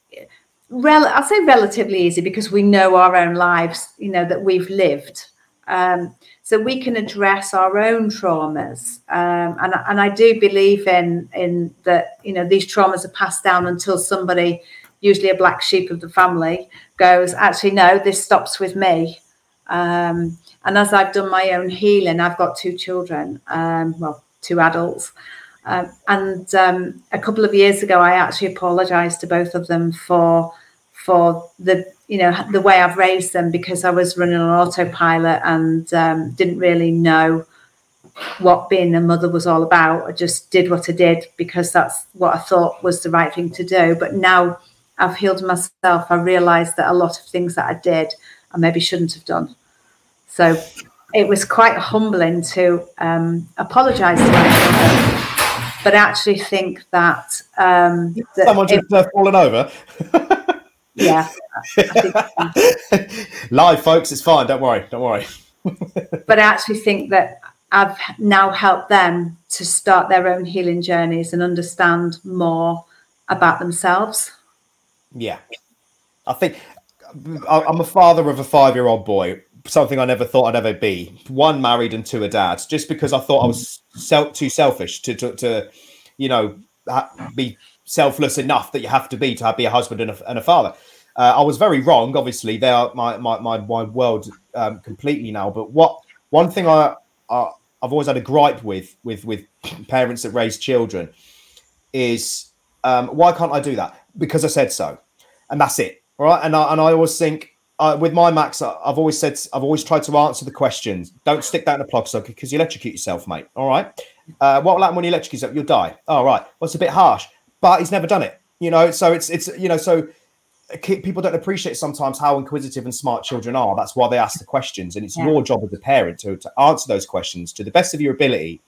B: rel- I'll say relatively easy because we know our own lives, you know, that we've lived. Um, so we can address our own traumas, um, and and I do believe in in that you know these traumas are passed down until somebody, usually a black sheep of the family, goes actually no, this stops with me. Um, and as I've done my own healing, I've got two children, um, well, two adults. Um, and um, a couple of years ago, I actually apologized to both of them for for the you know the way I've raised them because I was running on autopilot and um, didn't really know what being a mother was all about. I just did what I did because that's what I thought was the right thing to do. But now I've healed myself. I realised that a lot of things that I did I maybe shouldn't have done. So it was quite humbling to um, apologise to myself, but I actually think that, um,
A: that someone just it, fallen over.
B: yeah.
A: Live, folks, it's fine. Don't worry. Don't worry.
B: but I actually think that I've now helped them to start their own healing journeys and understand more about themselves.
A: Yeah. I think I'm a father of a five year old boy, something I never thought I'd ever be. One married and two a dad, just because I thought I was self, too selfish to, to, to, you know, be selfless enough that you have to be to be a husband and a, and a father. Uh, I was very wrong. Obviously, they are my my my, my world um, completely now. But what one thing I, I I've always had a gripe with with with parents that raise children is um, why can't I do that? Because I said so, and that's it. All right, and I, and I always think uh, with my Max, I've always said I've always tried to answer the questions. Don't stick that in a plug socket because you electrocute yourself, mate. All right. Uh, what will happen when you electrocute yourself? You'll die. All right. Well, it's a bit harsh, but he's never done it. You know, so it's it's you know so people don't appreciate sometimes how inquisitive and smart children are. That's why they ask the questions, and it's yeah. your job as a parent to, to answer those questions to the best of your ability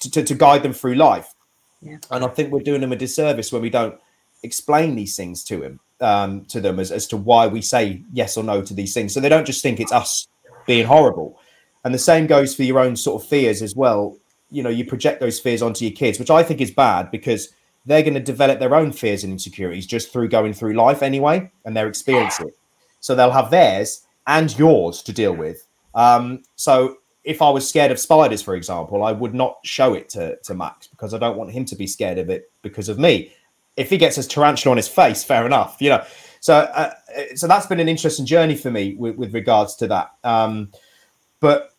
A: to, to, to guide them through life. Yeah. And I think we're doing them a disservice when we don't explain these things to him, um, to them as, as to why we say yes or no to these things. So they don't just think it's us being horrible. And the same goes for your own sort of fears as well. You know, you project those fears onto your kids, which I think is bad because they're going to develop their own fears and insecurities just through going through life anyway, and experiencing it. So they'll have theirs and yours to deal with. Um, so if I was scared of spiders, for example, I would not show it to, to Max because I don't want him to be scared of it because of me. If he gets his tarantula on his face, fair enough, you know. So, uh, so that's been an interesting journey for me with, with regards to that. Um, but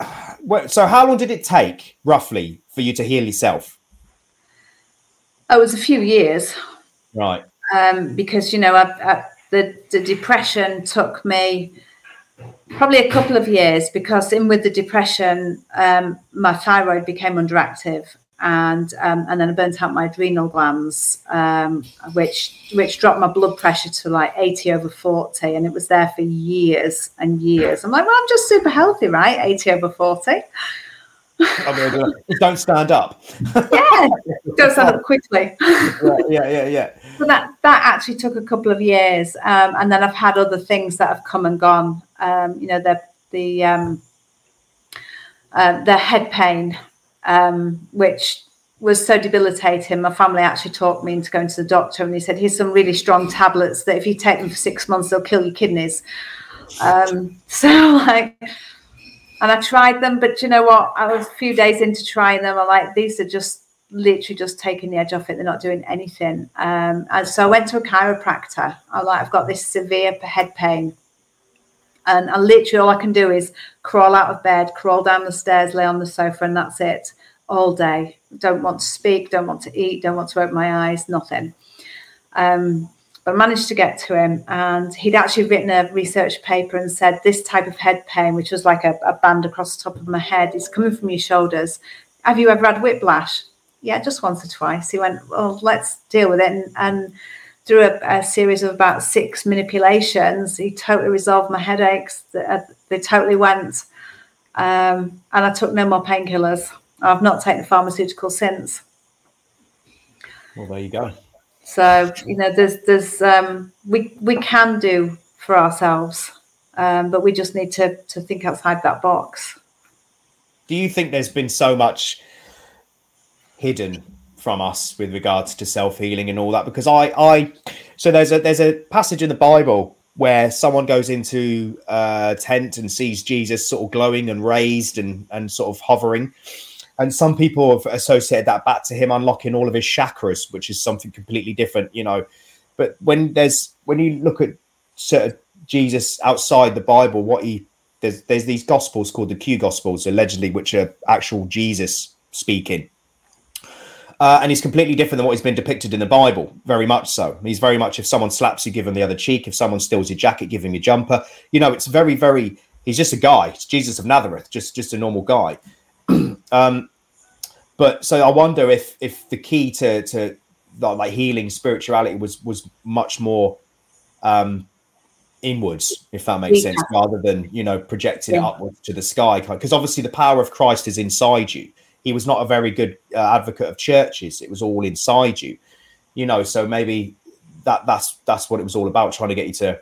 A: so, how long did it take roughly for you to heal yourself?
B: Oh, it was a few years.
A: Right.
B: Um, because, you know, I, I, the, the depression took me probably a couple of years because in with the depression, um, my thyroid became underactive and um, and then I burnt out my adrenal glands, um, which which dropped my blood pressure to like 80 over 40, and it was there for years and years. I'm like, well, I'm just super healthy, right? 80 over 40.
A: don't stand up.
B: yeah, don't stand up quickly.
A: yeah, yeah, yeah, yeah.
B: So that that actually took a couple of years, um, and then I've had other things that have come and gone. Um, you know, the the um, uh, the head pain, um, which was so debilitating. My family actually talked me into going to the doctor, and he said, "Here's some really strong tablets that if you take them for six months, they'll kill your kidneys." Um, so like and I tried them, but you know what? I was a few days into trying them. I'm like, these are just literally just taking the edge off it. They're not doing anything. Um, and so I went to a chiropractor. I like, I've got this severe head pain. And literally all I can do is crawl out of bed, crawl down the stairs, lay on the sofa, and that's it all day. Don't want to speak, don't want to eat, don't want to open my eyes, nothing. Um, but I managed to get to him, and he'd actually written a research paper and said this type of head pain, which was like a, a band across the top of my head, is coming from your shoulders. Have you ever had whiplash? Yeah, just once or twice. He went, well, let's deal with it, and, and through a, a, series of about six manipulations, he totally resolved my headaches. They, they totally went, um, and I took no more painkillers. I've not taken pharmaceuticals since.
A: Well, there you go.
B: So you know, there's there's um, we we can do for ourselves, um, but we just need to to think outside that box.
A: Do you think there's been so much hidden from us with regards to self healing and all that? Because I I so there's a there's a passage in the Bible where someone goes into a tent and sees Jesus sort of glowing and raised and and sort of hovering and some people have associated that back to him unlocking all of his chakras, which is something completely different, you know. But when there's when you look at sort of Jesus outside the Bible, what he there's there's these gospels called the Q gospels, allegedly, which are actual Jesus speaking. Uh, and he's completely different than what he's been depicted in the Bible, very much so. He's very much if someone slaps you, give him the other cheek. If someone steals your jacket, give him your jumper. You know, it's very, very. He's just a guy. It's Jesus of Nazareth, just just a normal guy. um, but so I wonder if if the key to to like healing spirituality was was much more um inwards, if that makes yeah. sense, rather than you know projecting yeah. it upwards to the sky. Because obviously the power of Christ is inside you. He was not a very good uh, advocate of churches; it was all inside you. You know, so maybe that that's that's what it was all about, trying to get you to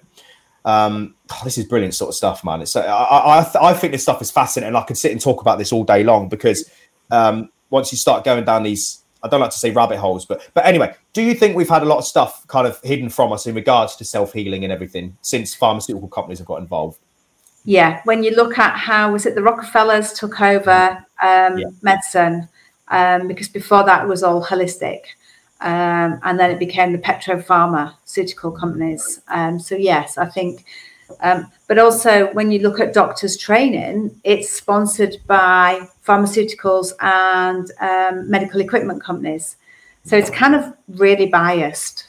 A: um, oh, this is brilliant sort of stuff, man. It's I I, I think this stuff is fascinating. I could sit and talk about this all day long because um, once you start going down these, I don't like to say rabbit holes, but but anyway, do you think we've had a lot of stuff kind of hidden from us in regards to self healing and everything since pharmaceutical companies have got involved?
B: Yeah, when you look at how was it the Rockefellers took over um, yeah. medicine um, because before that was all holistic. Um, and then it became the petropharmaceutical companies. Um, so yes, I think, um, but also when you look at doctors' training, it's sponsored by pharmaceuticals and um, medical equipment companies. So it's kind of really biased.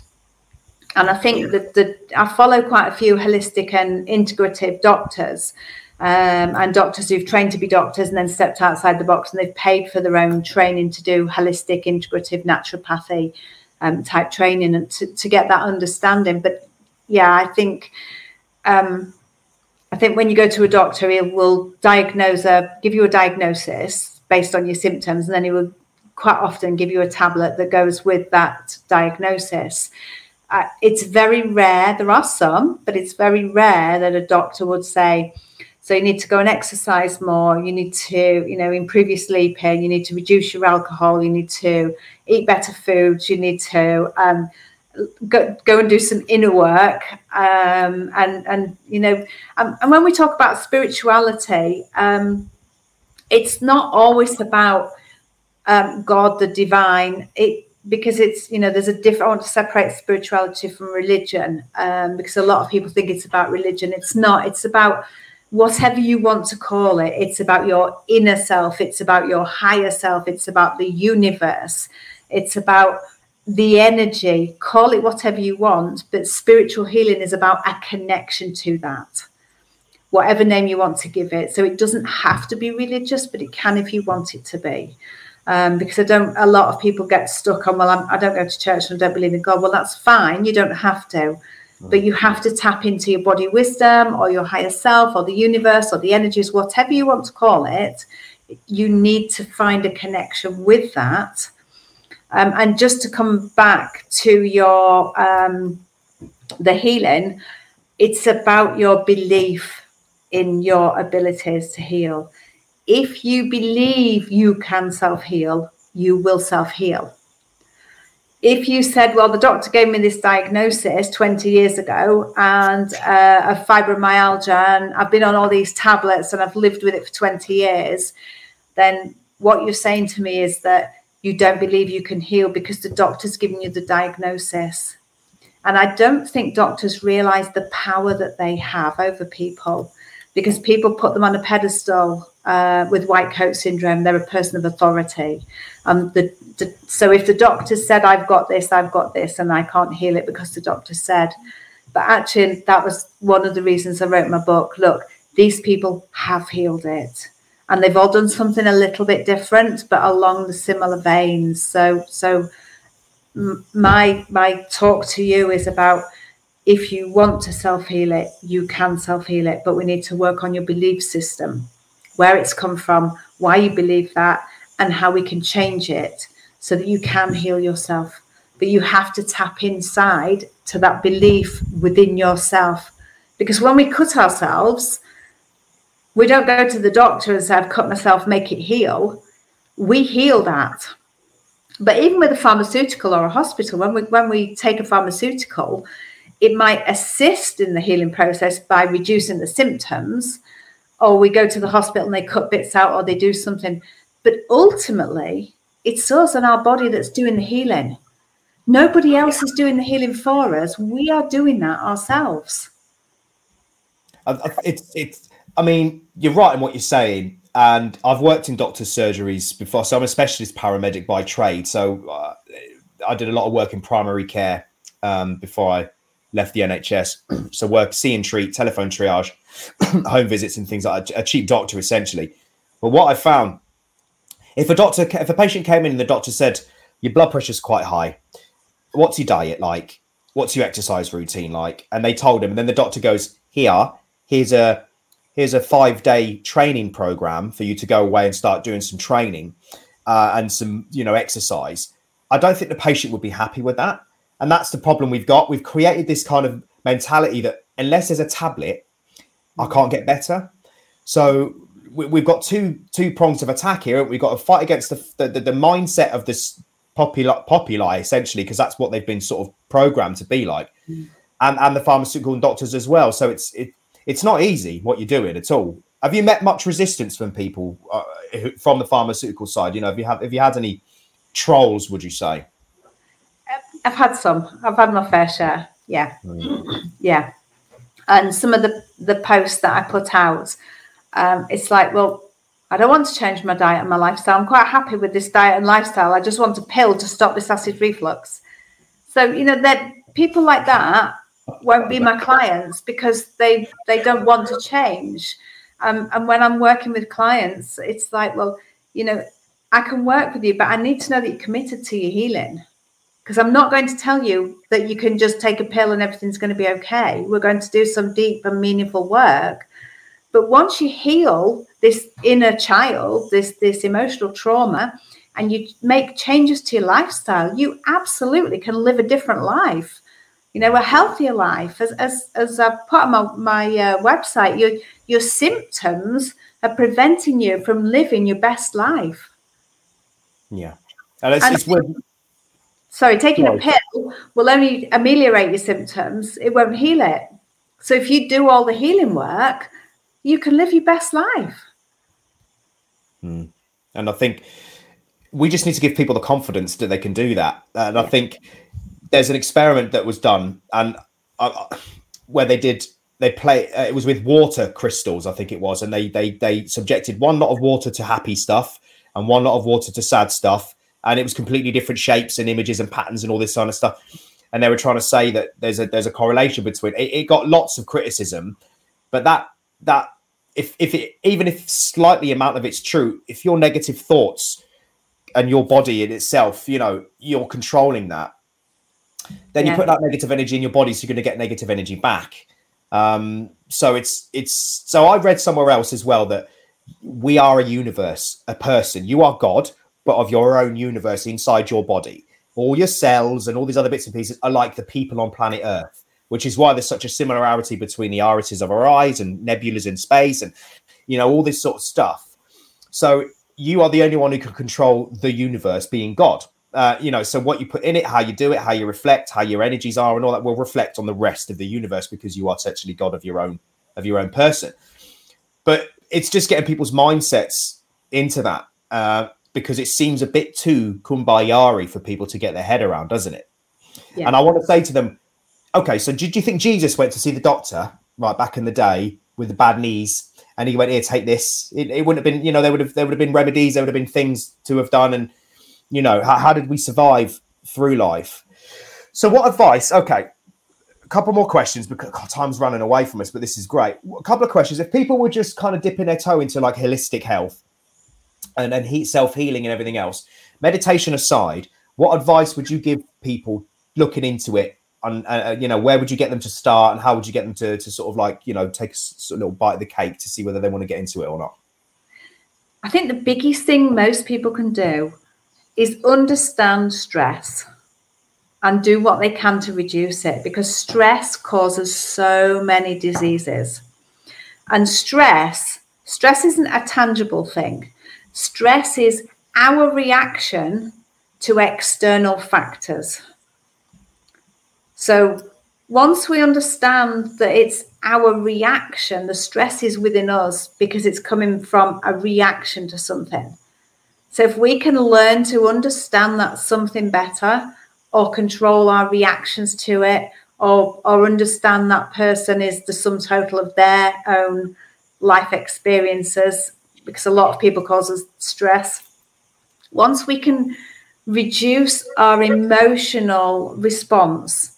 B: And I think that the, I follow quite a few holistic and integrative doctors um, and doctors who've trained to be doctors and then stepped outside the box and they've paid for their own training to do holistic, integrative naturopathy um, type training and to, to get that understanding. But yeah, I think um, I think when you go to a doctor, he will diagnose a give you a diagnosis based on your symptoms, and then he will quite often give you a tablet that goes with that diagnosis. Uh, it's very rare. There are some, but it's very rare that a doctor would say, so you need to go and exercise more. You need to, you know, improve your sleeping. You need to reduce your alcohol. You need to eat better foods. You need to um, go, go and do some inner work. Um, and and you know, um, and when we talk about spirituality, um, it's not always about um, God, the divine. It because it's you know there's a different i want to separate spirituality from religion um, because a lot of people think it's about religion it's not it's about whatever you want to call it, it's about your inner self, it's about your higher self, it's about the universe, it's about the energy, call it whatever you want, but spiritual healing is about a connection to that, whatever name you want to give it. So it doesn't have to be religious, but it can if you want it to be. Um, because I don't, a lot of people get stuck on, well, I'm, I do not go to church and I don't believe in God. Well, that's fine. You don't have to but you have to tap into your body wisdom or your higher self or the universe or the energies, whatever you want to call it. You need to find a connection with that. Um, and just to come back to your um, the healing, it's about your belief in your abilities to heal. If you believe you can self heal, you will self heal if you said, well, the doctor gave me this diagnosis 20 years ago and uh, fibromyalgia, and I've been on all these tablets and I've lived with it for 20 years, then what you're saying to me is that you don't believe you can heal because the doctor's given you the diagnosis. And I don't think doctors realize the power that they have over people because people put them on a pedestal uh, with white coat syndrome. They're a person of authority. Um, the, the, so if the doctor said, I've got this, I've got this, and I can't heal it because the doctor said, but actually, that was one of the reasons I wrote my book. Look, these people have healed it. And they've all done something a little bit different, but along the similar veins. So, so my my talk to you is about if you want to self heal it, you can self heal it, but we need to work on your belief system, where it's come from, why you believe that, and how we can change it so that you can heal yourself. but you have to tap inside to that belief within yourself. Because when we cut ourselves, we don't go to the doctor and say, I've cut myself, make it heal. We heal that. But even with a pharmaceutical or a hospital, when we when we take a pharmaceutical, it might assist in the healing process by reducing the symptoms, or we go to the hospital and they cut bits out or they do something. But ultimately, it's us and our body that's doing the healing. Nobody else is doing the healing for us. We are doing that ourselves.
A: It's it's. I mean, you're right in what you're saying, and I've worked in doctor's surgeries before, so I'm a specialist paramedic by trade. So uh, I did a lot of work in primary care um, before I left the NHS. so work, see and treat, telephone triage, home visits, and things like that. A cheap doctor, essentially. But what I found, if a doctor, if a patient came in and the doctor said your blood pressure is quite high, what's your diet like? What's your exercise routine like? And they told him, and then the doctor goes, here, here's a here's a five day training program for you to go away and start doing some training uh, and some you know exercise. I don't think the patient would be happy with that, and that's the problem we've got. We've created this kind of mentality that unless there's a tablet, I can't get better. So we, have got two two prongs of attack here. We've got to fight against the the, the mindset of this populi, populi essentially, because that's what they've been sort of programmed to be like, mm. and and the pharmaceutical and doctors as well. So it's it it's not easy what you're doing at all. Have you met much resistance from people uh, from the pharmaceutical side? You know, have you have have you had any trolls? Would you say?
B: I've had some. I've had my fair share. Yeah, mm. yeah. And some of the the posts that I put out, um, it's like, well, I don't want to change my diet and my lifestyle. I'm quite happy with this diet and lifestyle. I just want a pill to stop this acid reflux. So, you know, that people like that won't be my clients because they they don't want to change. Um, and when I'm working with clients, it's like, well, you know, I can work with you, but I need to know that you're committed to your healing. Because I'm not going to tell you that you can just take a pill and everything's going to be okay. We're going to do some deep and meaningful work. But once you heal this inner child, this this emotional trauma, and you make changes to your lifestyle, you absolutely can live a different life. You know, a healthier life. As as, as I've put on my, my uh, website, your your symptoms are preventing you from living your best life.
A: Yeah, and it's, and it's
B: sorry, taking a pill will only ameliorate your symptoms. It won't heal it. So if you do all the healing work, you can live your best life.
A: Mm. And I think we just need to give people the confidence that they can do that. And I think there's an experiment that was done, and uh, where they did they play uh, it was with water crystals, I think it was, and they they they subjected one lot of water to happy stuff and one lot of water to sad stuff, and it was completely different shapes and images and patterns and all this kind of stuff. And they were trying to say that there's a there's a correlation between it, it got lots of criticism, but that that if if it even if slightly amount of it's true, if your negative thoughts and your body in itself, you know, you're controlling that, then yeah. you put that negative energy in your body, so you're going to get negative energy back. Um, so it's it's so I read somewhere else as well that we are a universe, a person. You are God, but of your own universe inside your body. All your cells and all these other bits and pieces are like the people on planet Earth which is why there's such a similarity between the irises of our eyes and nebulas in space and you know all this sort of stuff. So you are the only one who can control the universe being god. Uh, you know so what you put in it how you do it how you reflect how your energies are and all that will reflect on the rest of the universe because you are essentially god of your own of your own person. But it's just getting people's mindsets into that uh, because it seems a bit too kumbaya for people to get their head around doesn't it? Yeah. and i want to say to them okay, so did you think Jesus went to see the doctor right back in the day with the bad knees, and he went here, take this? It, it wouldn't have been, you know, there would have there would have been remedies, there would have been things to have done, and you know, how, how did we survive through life? So, what advice? Okay, a couple more questions because God, time's running away from us, but this is great. A couple of questions. If people were just kind of dipping their toe into like holistic health and, and heat self healing and everything else, meditation aside, what advice would you give people looking into it on uh, you know where would you get them to start and how would you get them to, to sort of like you know take a sort of little bite of the cake to see whether they want to get into it or not
B: i think the biggest thing most people can do is understand stress and do what they can to reduce it because stress causes so many diseases. And stress, stress isn't a tangible thing. Stress is our reaction to external factors. So once we understand that it's our reaction, the stress is within us because it's coming from a reaction to something. So if we can learn to understand that something better, or control our reactions to it or or understand that person is the sum total of their own life experiences because a lot of people cause us stress once we can reduce our emotional response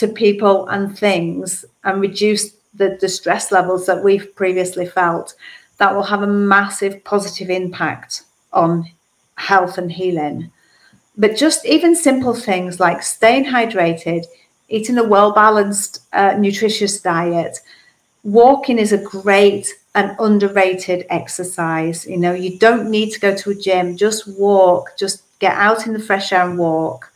B: to people and things and reduce the, the stress levels that we've previously felt that will have a massive positive impact on health and healing but just even simple things like staying hydrated, eating a well balanced, uh, nutritious diet, walking is a great and underrated exercise. You know, you don't need to go to a gym, just walk, just get out in the fresh air and walk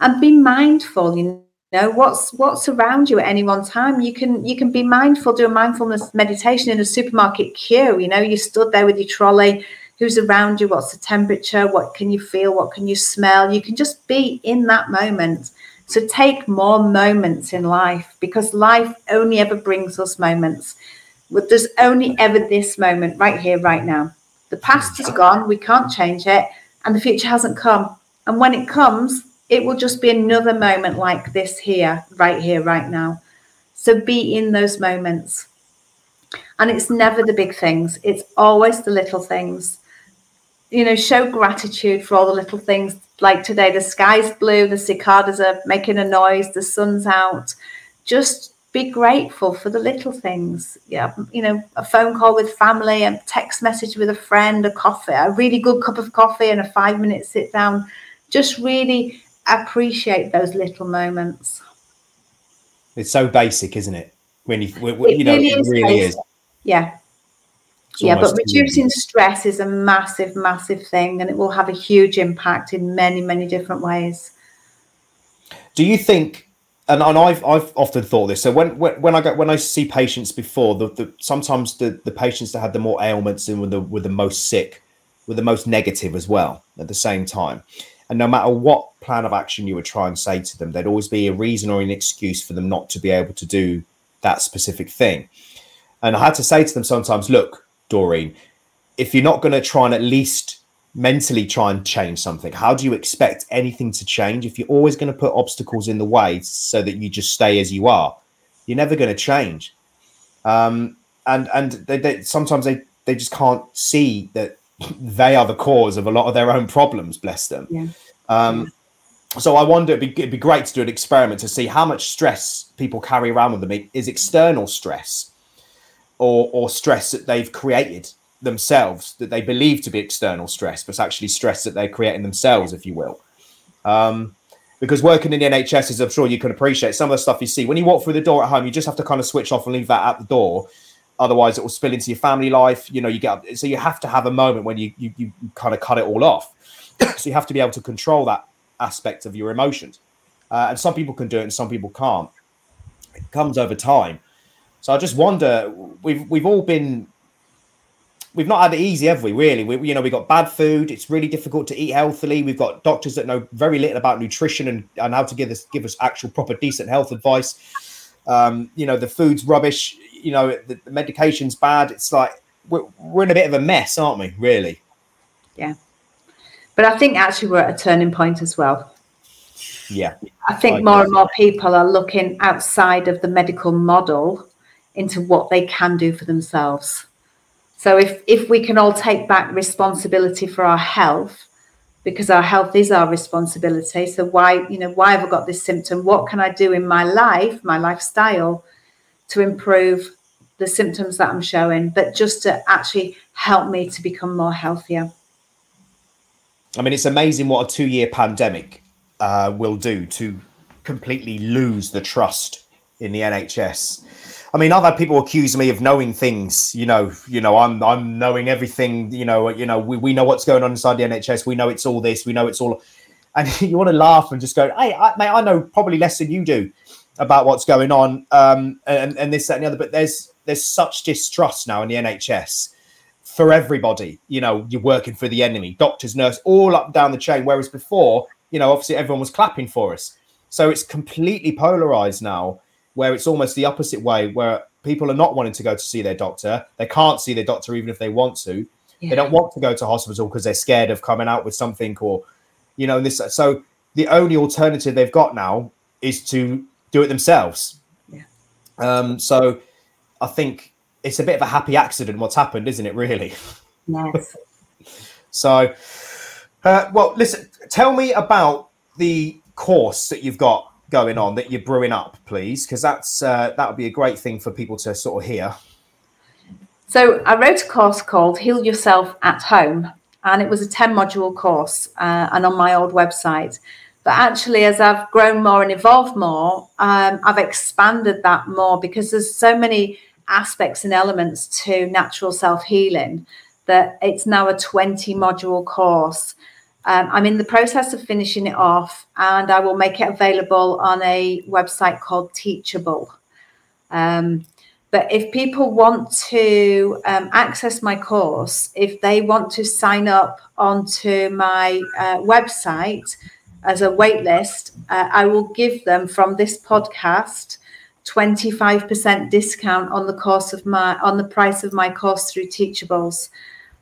B: and be mindful. You know, what's what's around you at any one time. You can you can be mindful, do a mindfulness meditation in a supermarket queue. You know, you stood there with your trolley who's around you, what's the temperature, what can you feel, what can you smell. You can just be in that moment. So take more moments in life because life only ever brings us moments. There's only ever this moment right here, right now. The past is mm. gone, we can't change it, and the future hasn't come. And when it comes, it will just be another moment like this here, right here, right now. So be in those moments. And it's never the big things, it's always the little things you know, show gratitude for all the little things. Like today, the sky's blue, the cicadas are making a noise, the sun's out. Just be grateful for the little things. Yeah, you know, a phone call with family, a text message with a friend, a coffee, a really good cup of coffee, and a five minute sit down. Just really appreciate those little moments.
A: It's so basic, isn't it? When you, you know, really it really is.
B: Yeah yeah, but reducing stress is a massive, massive thing, and it will have a huge impact in many, many different ways.
A: Do you think? And, and I've I've often thought this. So when when, when I go when I see patients before, the, the sometimes the, the patients that had the more ailments and were the were the most sick, were the most negative as well at the same time. And no matter what plan of action you would try and say to them, there'd always be a reason or an excuse for them not to be able to do that specific thing. And I had to say to them sometimes, look, Doreen, if you're not going to try and at least mentally try and change something, how do you expect anything to change if you're always going to put obstacles in the way so that you just stay as you are? You're never going to change. Um, and and they, they, sometimes they, they just can't see that they are the cause of a lot of their own problems, bless them. Yeah. Um, so I wonder it'd be, it'd be great to do an experiment to see how much stress people carry around with them is external stress or or stress that they've created themselves that they believe to be external stress, but it's actually stress that they're creating themselves, if you will. Um, because working in the NHS, is, I'm sure you can appreciate, some of the stuff you see when you walk through the door at home, you just have to kind of switch off and leave that at the door. Otherwise, it will spill into your family life. You know, you get so you have to have a moment when you you, you kind of cut it all off. so you have to be able to control that aspect of your emotions. Uh, and some people can do it, and some people can't. It comes over time. So I just wonder, we've we've all been we've not had it easy, have we? Really, we, you know, we got bad food. It's really difficult to eat healthily. We've got doctors that know very little about nutrition and, and how to give us give us actual proper decent health advice. Um, you know, the food's rubbish. You know, the, the medication's bad. It's like we're, we're in a bit of a mess, aren't we? Really?
B: Yeah. But I think actually we're at a turning point as well.
A: Yeah.
B: I think I more and more people are looking outside of the medical model into what they can do for themselves. So if if we can all take back responsibility for our health, because our health is our responsibility. So why, you know, why have I got this symptom? What can I do in my life, my lifestyle, to improve the symptoms that I'm showing, but just to actually help me to become more healthier.
A: I mean, it's amazing what a two-year pandemic uh, will do to completely lose the trust in the NHS I mean, I've had people accuse me of knowing things. You know, you know, I'm I'm knowing everything. You know, you know, we, we know what's going on inside the NHS. We know it's all this. We know it's all, and you want to laugh and just go, "Hey, I, mate, I know probably less than you do about what's going on, um, and, and this, that, and the other." But there's there's such distrust now in the NHS for everybody. You know, you're working for the enemy, doctors, nurse, all up down the chain. Whereas before, you know, obviously everyone was clapping for us. So it's completely polarized now, where it's almost the opposite way, where people are not wanting to go to see their doctor. They can't see their doctor even if they want to. Yeah. They don't want to go to hospital because they're scared of coming out with something or, you know, this. So the only alternative they've got now is to do it themselves. Yeah. Um, so I think it's a bit of a happy accident what's happened, isn't it? Really.
B: Yes.
A: so, uh, well, listen. Tell me about the course that you've got going on that you're brewing up, please, because that's uh, that would be a great thing for people to sort of hear.
B: So I wrote a course called Heal Yourself at Home, and it was a 10 module course uh, and on my old website. But actually, as I've grown more and evolved more, um, I've expanded that more because there's so many aspects and elements to natural self healing that it's now a 20 module course. Um, I'm in the process of finishing it off and I will make it available on a website called Teachable. Um, but if people want to um, access my course, if they want to sign up onto my uh, website as a waitlist, uh, I will give them from this podcast 25% discount on the course of my on the price of my course through Teachables.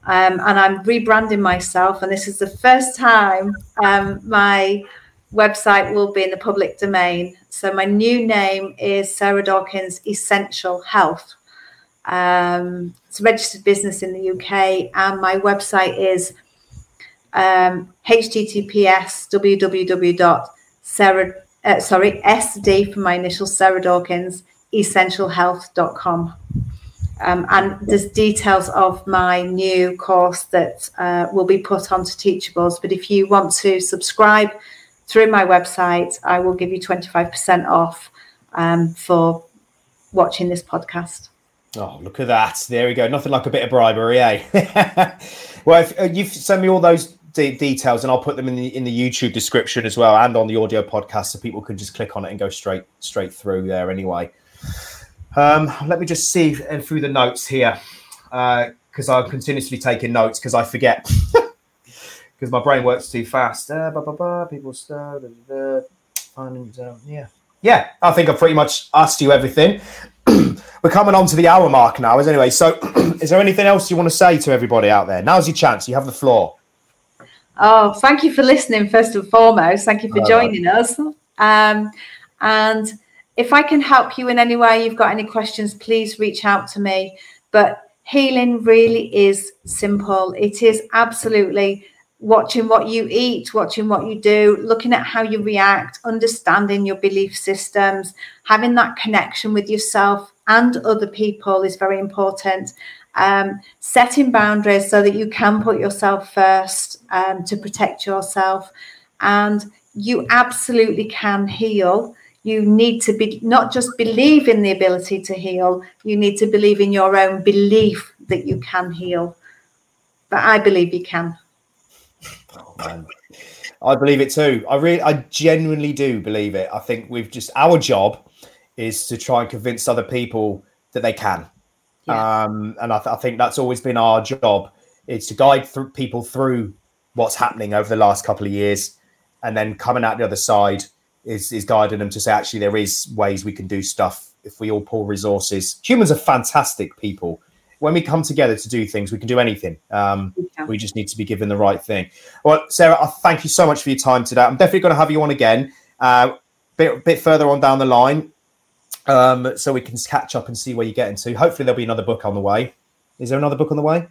B: Um, and I'm rebranding myself, and this is the first time um, my website will be in the public domain. So my new name is Sarah Dawkins Essential Health. Um, it's a registered business in the UK, and my website is um, https www.sarah uh, sorry sd for my initial Sarah Dawkins essentialhealth.com. Um, and there's details of my new course that uh, will be put onto Teachables. But if you want to subscribe through my website, I will give you 25% off um, for watching this podcast.
A: Oh, look at that. There we go. Nothing like a bit of bribery, eh? well, if, uh, you've sent me all those de- details and I'll put them in the in the YouTube description as well and on the audio podcast so people can just click on it and go straight straight through there anyway. Um, let me just see through the notes here because uh, I'm continuously taking notes because I forget because my brain works too fast. Uh, blah, blah, blah, people start, uh, yeah. Yeah, I think I've pretty much asked you everything. We're coming on to the hour mark now, as anyway. So, is there anything else you want to say to everybody out there? Now's your chance. You have the floor.
B: Oh, thank you for listening, first and foremost. Thank you for joining us. Um, and if I can help you in any way, you've got any questions, please reach out to me. But healing really is simple. It is absolutely watching what you eat, watching what you do, looking at how you react, understanding your belief systems, having that connection with yourself and other people is very important. Um, setting boundaries so that you can put yourself first um, to protect yourself. And you absolutely can heal. You need to be not just believe in the ability to heal, you need to believe in your own belief that you can heal. But I believe you can.
A: Oh, man. I believe it too. I really, I genuinely do believe it. I think we've just our job is to try and convince other people that they can. Yeah. Um, and I, th- I, think that's always been our job is to guide th- people through what's happening over the last couple of years, and then coming out the other side is is guiding them to say actually there is ways we can do stuff if we all pull resources. Humans are fantastic people when we come together to do things, we can do anything. Um, yeah. We just need to be given the right thing. Well, Sarah, I thank you so much for your time today. I'm definitely going to have you on again, uh, bit bit further on down the line, um, so we can catch up and see where you're getting to. Hopefully, there'll be another book on the way. Is there another book on the way?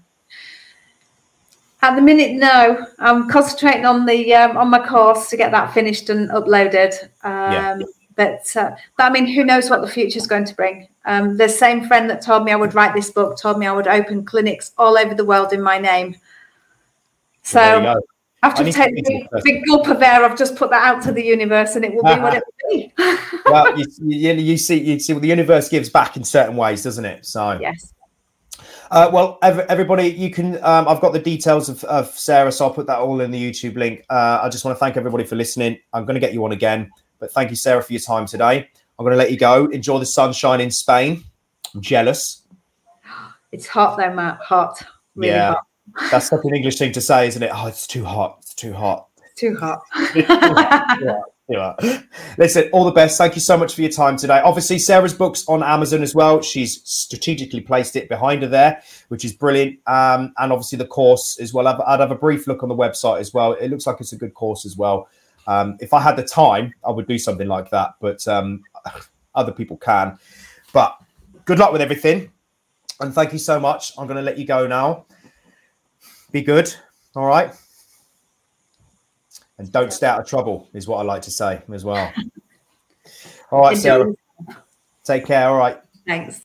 B: At the minute, no. I'm concentrating on the um, on my course to get that finished and uploaded. Um, yeah. But, uh, but I mean, who knows what the future is going to bring? Um, the same friend that told me I would write this book told me I would open clinics all over the world in my name. So after take the big, big gulp of air, I've just put that out to the universe, and it will be what it will be.
A: well, you, you, you, see, you see, well, the universe gives back in certain ways, doesn't it? So
B: yes.
A: Uh, well, ev- everybody, you can. Um, I've got the details of, of, Sarah, so I'll put that all in the YouTube link. Uh, I just want to thank everybody for listening. I'm going to get you on again, but thank you, Sarah, for your time today. I'm going to let you go. Enjoy the sunshine in Spain. I'm jealous.
B: It's hot there, Matt. Hot. Really
A: yeah,
B: hot.
A: that's such an English thing to say, isn't it? Oh, it's too hot. It's too hot.
B: Too hot.
A: yeah. Yeah. Listen, all the best. Thank you so much for your time today. Obviously, Sarah's book's on Amazon as well. She's strategically placed it behind her there, which is brilliant. Um, and obviously, the course as well. I'd, I'd, have a brief look on the website as well. It looks like it's a good course as well. Um, if I had the time, I would do something like that, but um, other people can. But good luck with everything. And thank you so much. I'm going to let you go now. Be good. All right and don't stay out of trouble is what I like to say as well. All right, Sarah. Take care. All right.
B: Thanks.